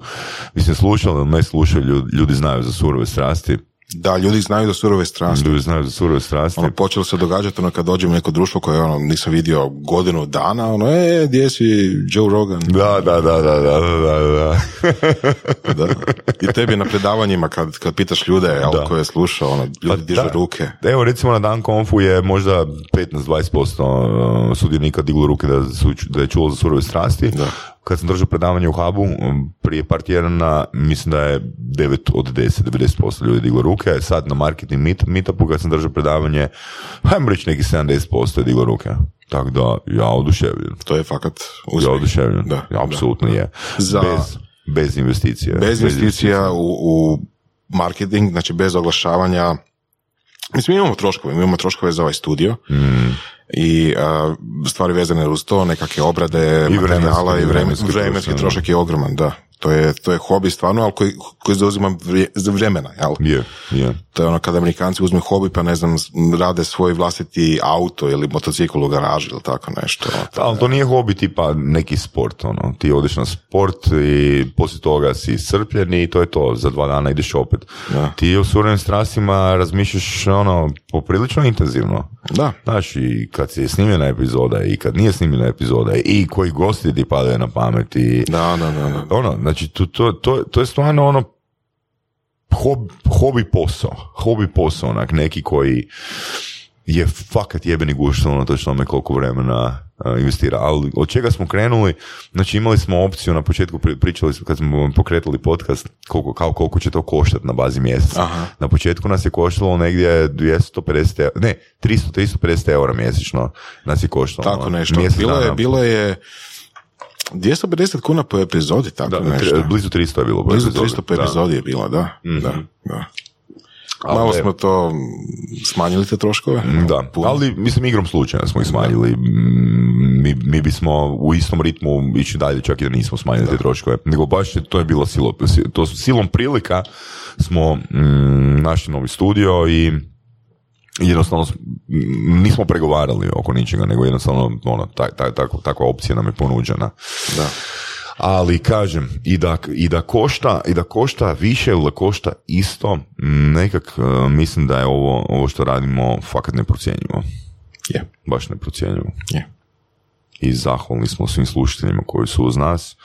[SPEAKER 3] Mislim, slušali ili ne slušali, ljudi, ljudi znaju za surove strasti.
[SPEAKER 2] Da, ljudi znaju da surove strasti.
[SPEAKER 3] Ljudi znaju za surove strasti.
[SPEAKER 2] Ono, počelo se događati ono kad dođem u neko društvo koje ono, nisam vidio godinu dana, ono, e, gdje si Joe Rogan?
[SPEAKER 3] Da, da, da, da, da, da, da.
[SPEAKER 2] Da. (laughs) I tebi na predavanjima kad, kad pitaš ljude jel,
[SPEAKER 3] Da.
[SPEAKER 2] koje sluša, ono, ljudi dižu
[SPEAKER 3] da.
[SPEAKER 2] ruke.
[SPEAKER 3] Evo recimo na dan konfu je možda 15-20% uh, sudionika diglo ruke da, su, da je čulo za surove strasti.
[SPEAKER 2] Da.
[SPEAKER 3] Kad sam držao predavanje u Hubu prije par tjedana, mislim da je 9 od 10, 90% ljudi diglo ruke. Sad na marketing meet, meetupu kad sam držao predavanje, hajmo reći neki 70% je diglo ruke. Tako da ja oduševljen.
[SPEAKER 2] To je fakat
[SPEAKER 3] Ja
[SPEAKER 2] uspjeh.
[SPEAKER 3] oduševljen.
[SPEAKER 2] Da,
[SPEAKER 3] Ja, apsolutno je.
[SPEAKER 2] Za-
[SPEAKER 3] Bez, bez investicije.
[SPEAKER 2] Bez investicija u, u marketing, znači bez oglašavanja. Mislim, mi imamo troškove, mi imamo troškove za ovaj studio
[SPEAKER 3] Mm.
[SPEAKER 2] I a, stvari vezane uz to, nekakve obrade,
[SPEAKER 3] I
[SPEAKER 2] materijala i vremenski,
[SPEAKER 3] vremenski trošak,
[SPEAKER 2] je ogroman, da. To je, to je hobi stvarno, ali koji, koji zauzima vrije- vremena, jel?
[SPEAKER 3] Je, je.
[SPEAKER 2] To je ono kada Amerikanci uzmu hobi pa ne znam, rade svoj vlastiti auto ili motocikl u garaži ili tako nešto. ono, to
[SPEAKER 3] Da, ali to nije hobi tipa neki sport, ono. Ti odeš na sport i poslije toga si iscrpljen i to je to, za dva dana ideš opet.
[SPEAKER 2] Da.
[SPEAKER 3] Ti u surovim strastima razmišljaš ono poprilično intenzivno.
[SPEAKER 2] Da,
[SPEAKER 3] Znaš, i kad si snimljena epizoda i kad nije snimljena epizoda i koji gosti ti padaju na pamet i
[SPEAKER 2] da, da, da. da.
[SPEAKER 3] ono, znači to, to, to, to je stvarno ono hob, hobi posao, hobi posao, onak neki koji je fakat jebeni gušt, ono to što me koliko vremena investira, ali od čega smo krenuli, znači imali smo opciju na početku, pri- pričali smo kad smo pokretali podcast, koliko, kao koliko će to koštati na bazi mjeseca.
[SPEAKER 2] Aha.
[SPEAKER 3] Na početku nas je koštalo negdje 250, eura- ne, 300, 350 eura mjesečno nas je koštalo.
[SPEAKER 2] Tako
[SPEAKER 3] ono,
[SPEAKER 2] nešto.
[SPEAKER 3] mjesec
[SPEAKER 2] Bilo je, bilo je 250 kuna po epizodi, tako
[SPEAKER 3] Da,
[SPEAKER 2] nešto.
[SPEAKER 3] blizu 300 je bilo.
[SPEAKER 2] Blizu
[SPEAKER 3] epizodi.
[SPEAKER 2] 300 po
[SPEAKER 3] Da.
[SPEAKER 2] epizodi je bilo, da. da, da.
[SPEAKER 3] Ali
[SPEAKER 2] Malo smo to smanjili te troškove.
[SPEAKER 3] Da,
[SPEAKER 2] Puno.
[SPEAKER 3] ali mislim igrom slučaja smo ih smanjili. Mi, mi bismo u istom ritmu ići dalje čak i da nismo smanjili te troškove. Nego baš to je bilo silo, to su silom prilika smo mm, našli novi studio i jednostavno nismo pregovarali oko ničega, nego jednostavno ono, ta, ta, tako- takva opcija nam je ponuđena.
[SPEAKER 2] Da.
[SPEAKER 3] Ali kažem, i da, i da košta, i da košta više ili da košta isto, nekak e, mislim da je ovo, ovo što radimo fakat neprocjenjivo.
[SPEAKER 2] Je,
[SPEAKER 3] Baš neprocjenjivo.
[SPEAKER 2] je.
[SPEAKER 3] I zahvalni smo svim slušateljima koji su uz nas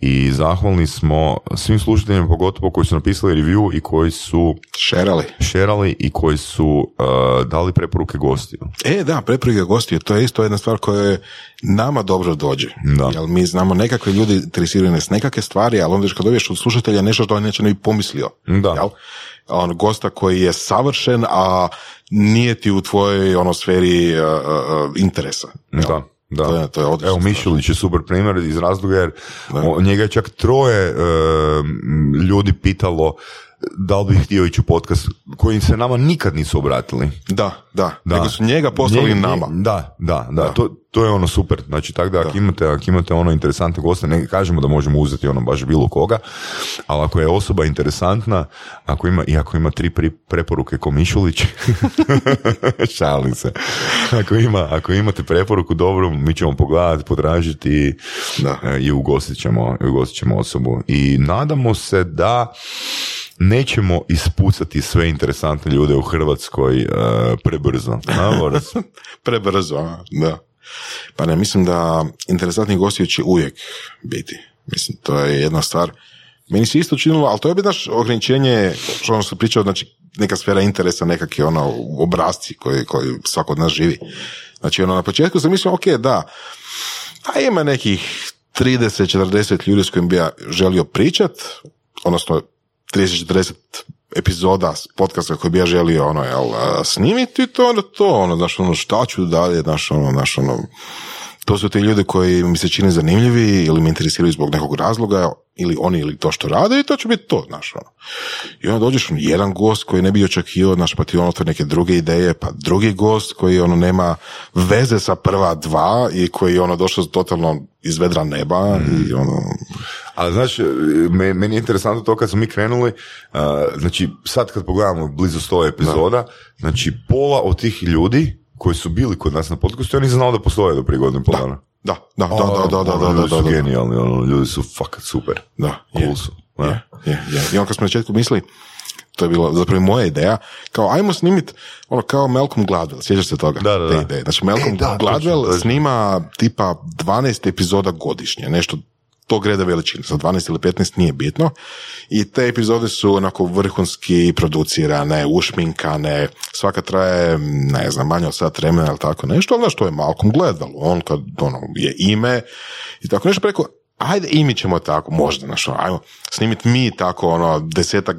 [SPEAKER 3] i zahvalni smo svim slušateljima pogotovo koji su napisali review i koji su
[SPEAKER 2] Šerali.
[SPEAKER 3] šerali i koji su e, dali preporuke gostiju.
[SPEAKER 2] E, da, preprige gostiju, to je isto jedna stvar koja je nama dobro dođe.
[SPEAKER 3] Da.
[SPEAKER 2] Jer mi znamo nekakve ljudi interesiraju nas nekakve stvari, ali onda kad dobiješ od slušatelja nešto što on neće ne bi pomislio.
[SPEAKER 3] Da.
[SPEAKER 2] Jel? On, gosta koji je savršen, a nije ti u tvojoj ono sferi uh, uh, uh, interesa.
[SPEAKER 3] Da, da.
[SPEAKER 2] To je, to je odlična
[SPEAKER 3] Evo. Mišulić je super primjer iz razloga jer o, njega je čak troje e, m, ljudi pitalo da li bi htio ići u podcast koji se nama nikad nisu obratili.
[SPEAKER 2] Da, da,
[SPEAKER 3] Da.
[SPEAKER 2] Nego su njega poslali
[SPEAKER 3] Njega-
[SPEAKER 2] nama.
[SPEAKER 3] Da, da, da.
[SPEAKER 2] Da.
[SPEAKER 3] To, to je ono super. Znači, tako da, ako imate, ako imate ono interesantne goste, ne kažemo da možemo uzeti ono baš bilo koga, ali ako je osoba interesantna, ako ima, i ako ima tri pri, preporuke ko Mišulić, (laughs) šalim se. Ako, ima, ako imate preporuku dobru, mi ćemo pogledati, potražiti
[SPEAKER 2] Da.
[SPEAKER 3] e, i ugostit ćemo, i ugostit ćemo osobu. I nadamo se da nećemo ispucati sve interesantne ljude u Hrvatskoj e, prebrzo. (laughs)
[SPEAKER 2] Prebrzo, da. Pa ne, mislim da interesantni gosti će uvijek biti. Mislim, to je jedna stvar. Meni se isto činilo, ali to je bi naš ograničenje, što ono se pričao, znači neka sfera interesa, nekakvi ono obrazci koji, koji svako od nas živi. Znači ono, na početku sam mislio, ok, da, a ima nekih 30-40 ljudi s kojim bi ja želio pričat, odnosno 30-40 epizoda podcasta koji bi ja želio ono, jel, snimiti, to onda to, ono, znaš, ono, šta ću dalje, znaš, ono, znaš, ono, to su ti ljudi koji mi se čine zanimljivi ili me interesiraju zbog nekog razloga, ili oni ili to što rade i to će biti to, znaš, ono. I onda dođeš ono, jedan gost koji ne bi očekivao, znaš, pa ti on otvori neke druge ideje, pa drugi gost koji ono nema veze sa prva dva i koji ono došao totalno iz vedra neba i ono...
[SPEAKER 3] A znaš, meni je interesantno to kad smo mi krenuli, znači sad kad pogledamo blizu sto epizoda, znači pola od tih ljudi koji su bili kod nas na podcastu, ja nisam znao da postoje do prije godine i dana.
[SPEAKER 2] Da, da, da, da, da, da, da,
[SPEAKER 3] Ljudi su genijalni, ono, ljudi su fakat super.
[SPEAKER 2] Da,
[SPEAKER 3] cool su.
[SPEAKER 2] Je, je, je. I on kad smo na početku mislili, to je bila zapravo moja ideja, kao ajmo snimit ono kao Malcolm Gladwell, sjećaš se toga?
[SPEAKER 3] Da, da, da.
[SPEAKER 2] ideje. Znači Malcolm Gladwell snima tipa 12 epizoda godišnje, nešto tog reda veličine, sa 12 ili 15 nije bitno. I te epizode su onako vrhunski producirane, ušminkane, svaka traje, ne znam, manje od sat vremena ili tako nešto, ali znaš, to je Malcolm Gladwell, on kad ono, je ime i tako nešto preko, ajde i mi ćemo tako, možda, znaš, ono, ajmo snimiti mi tako, ono, desetak,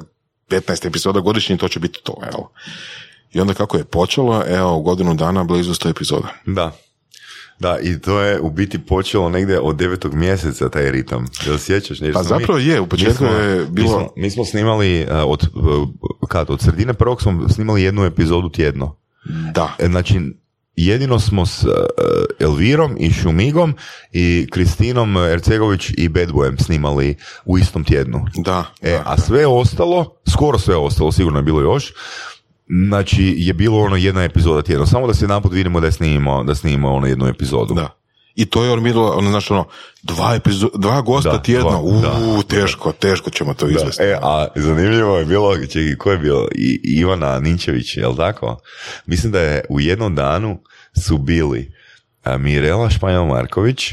[SPEAKER 2] 15 epizoda godišnje, to će biti to, evo. I onda kako je počelo, evo, godinu dana blizu 100 epizoda.
[SPEAKER 3] Da, da, i to je u biti počelo negdje od devetog mjeseca taj ritam. Jel sjećaš nešto?
[SPEAKER 2] Pa zapravo je, u početku je bilo...
[SPEAKER 3] Mi smo, snimali uh, od, uh, kad, od sredine prvog smo snimali jednu epizodu tjedno.
[SPEAKER 2] Da.
[SPEAKER 3] E, znači, jedino smo s uh, Elvirom i Šumigom i Kristinom Ercegović i Bad Boyem snimali u istom tjednu.
[SPEAKER 2] Da.
[SPEAKER 3] E, a sve ostalo, skoro sve ostalo, sigurno je bilo još, Znači, je bilo ono jedna epizoda tjedno. Samo da se jedanput vidimo da snimimo, da snimimo ono jednu epizodu.
[SPEAKER 2] Da. I to je ono bilo, ono, znači, ono, dva, epizo- dva gosta da, tjedno, uuu, teško, teško ćemo to izvesti.
[SPEAKER 3] E, a zanimljivo je bilo, čekaj, ko je bilo? I, Ivana Ninčević, jel tako? Mislim da je u jednom danu su bili Mirela Španjol Marković,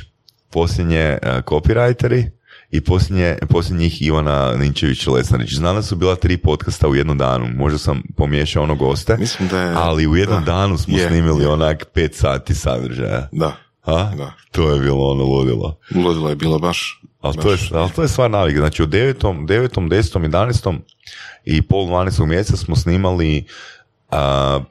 [SPEAKER 3] posljednje copywriteri, i posljednje, posljednjih Ivana Ninčević Lesnarić. Znala su bila tri podcasta u jednom danu. Možda sam pomiješao ono goste,
[SPEAKER 2] Mislim da je,
[SPEAKER 3] ali u jednom danu smo snimili onak pet sati sadržaja.
[SPEAKER 2] Da.
[SPEAKER 3] A? Da. To je bilo ono ludilo.
[SPEAKER 2] Ludilo je bilo baš.
[SPEAKER 3] Ali, to je, ali to je stvar navike. Znači u devetom, devetom, desetom, 11. i pol 12. mjeseca smo snimali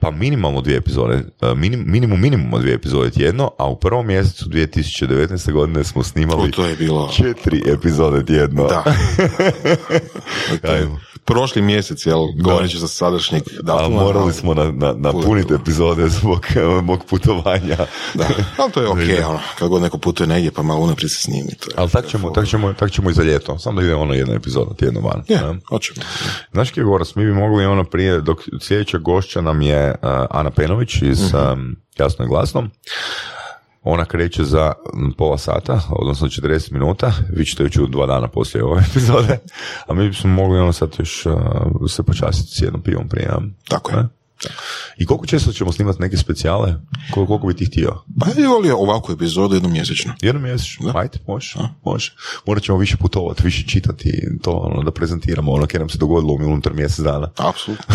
[SPEAKER 3] pa minimalno dvije epizode, minim, minimum minimum dvije epizode tjedno, a u prvom mjesecu 2019. godine smo snimali
[SPEAKER 2] to je bilo...
[SPEAKER 3] četiri epizode tjedno.
[SPEAKER 2] Da. (laughs) prošli mjesec, jel, govoreći za sadašnjeg datuma.
[SPEAKER 3] A morali smo na, na, napuniti epizode zbog (laughs) mog putovanja.
[SPEAKER 2] Da, ali to je (laughs) ok, ono, kad god neko putuje negdje, pa malo unaprijed se snimi. To
[SPEAKER 3] je, ali tak ćemo, tak, ćemo, tak ćemo i za ljeto, samo da ide ono jedna epizoda tjedno van.
[SPEAKER 2] Je, yeah, hoćemo.
[SPEAKER 3] Znaš kje Goras, mi bi mogli ono prije, dok sljedeća gošća nam je uh, Ana Penović iz mm-hmm. um, Jasno i glasno. Ona kreće za pola sata, odnosno 40 minuta. Vi ćete u dva dana poslije ove (laughs) epizode. A mi bismo mogli ono sad još uh, se počastiti s jednom pivom prije.
[SPEAKER 2] Tako je.
[SPEAKER 3] I koliko često ćemo snimati neke specijale? Koliko, koliko bi ti htio?
[SPEAKER 2] Pa ja volio ovakvu epizodu jednom mjesečno.
[SPEAKER 3] Jednom mjesečno? Ajde, može, može. Morat ćemo više putovati, više čitati to, ono, da prezentiramo ono kje nam se dogodilo unutar mjesec dana.
[SPEAKER 2] Apsolutno.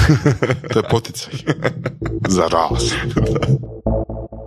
[SPEAKER 2] to je poticaj. Za raz. (laughs)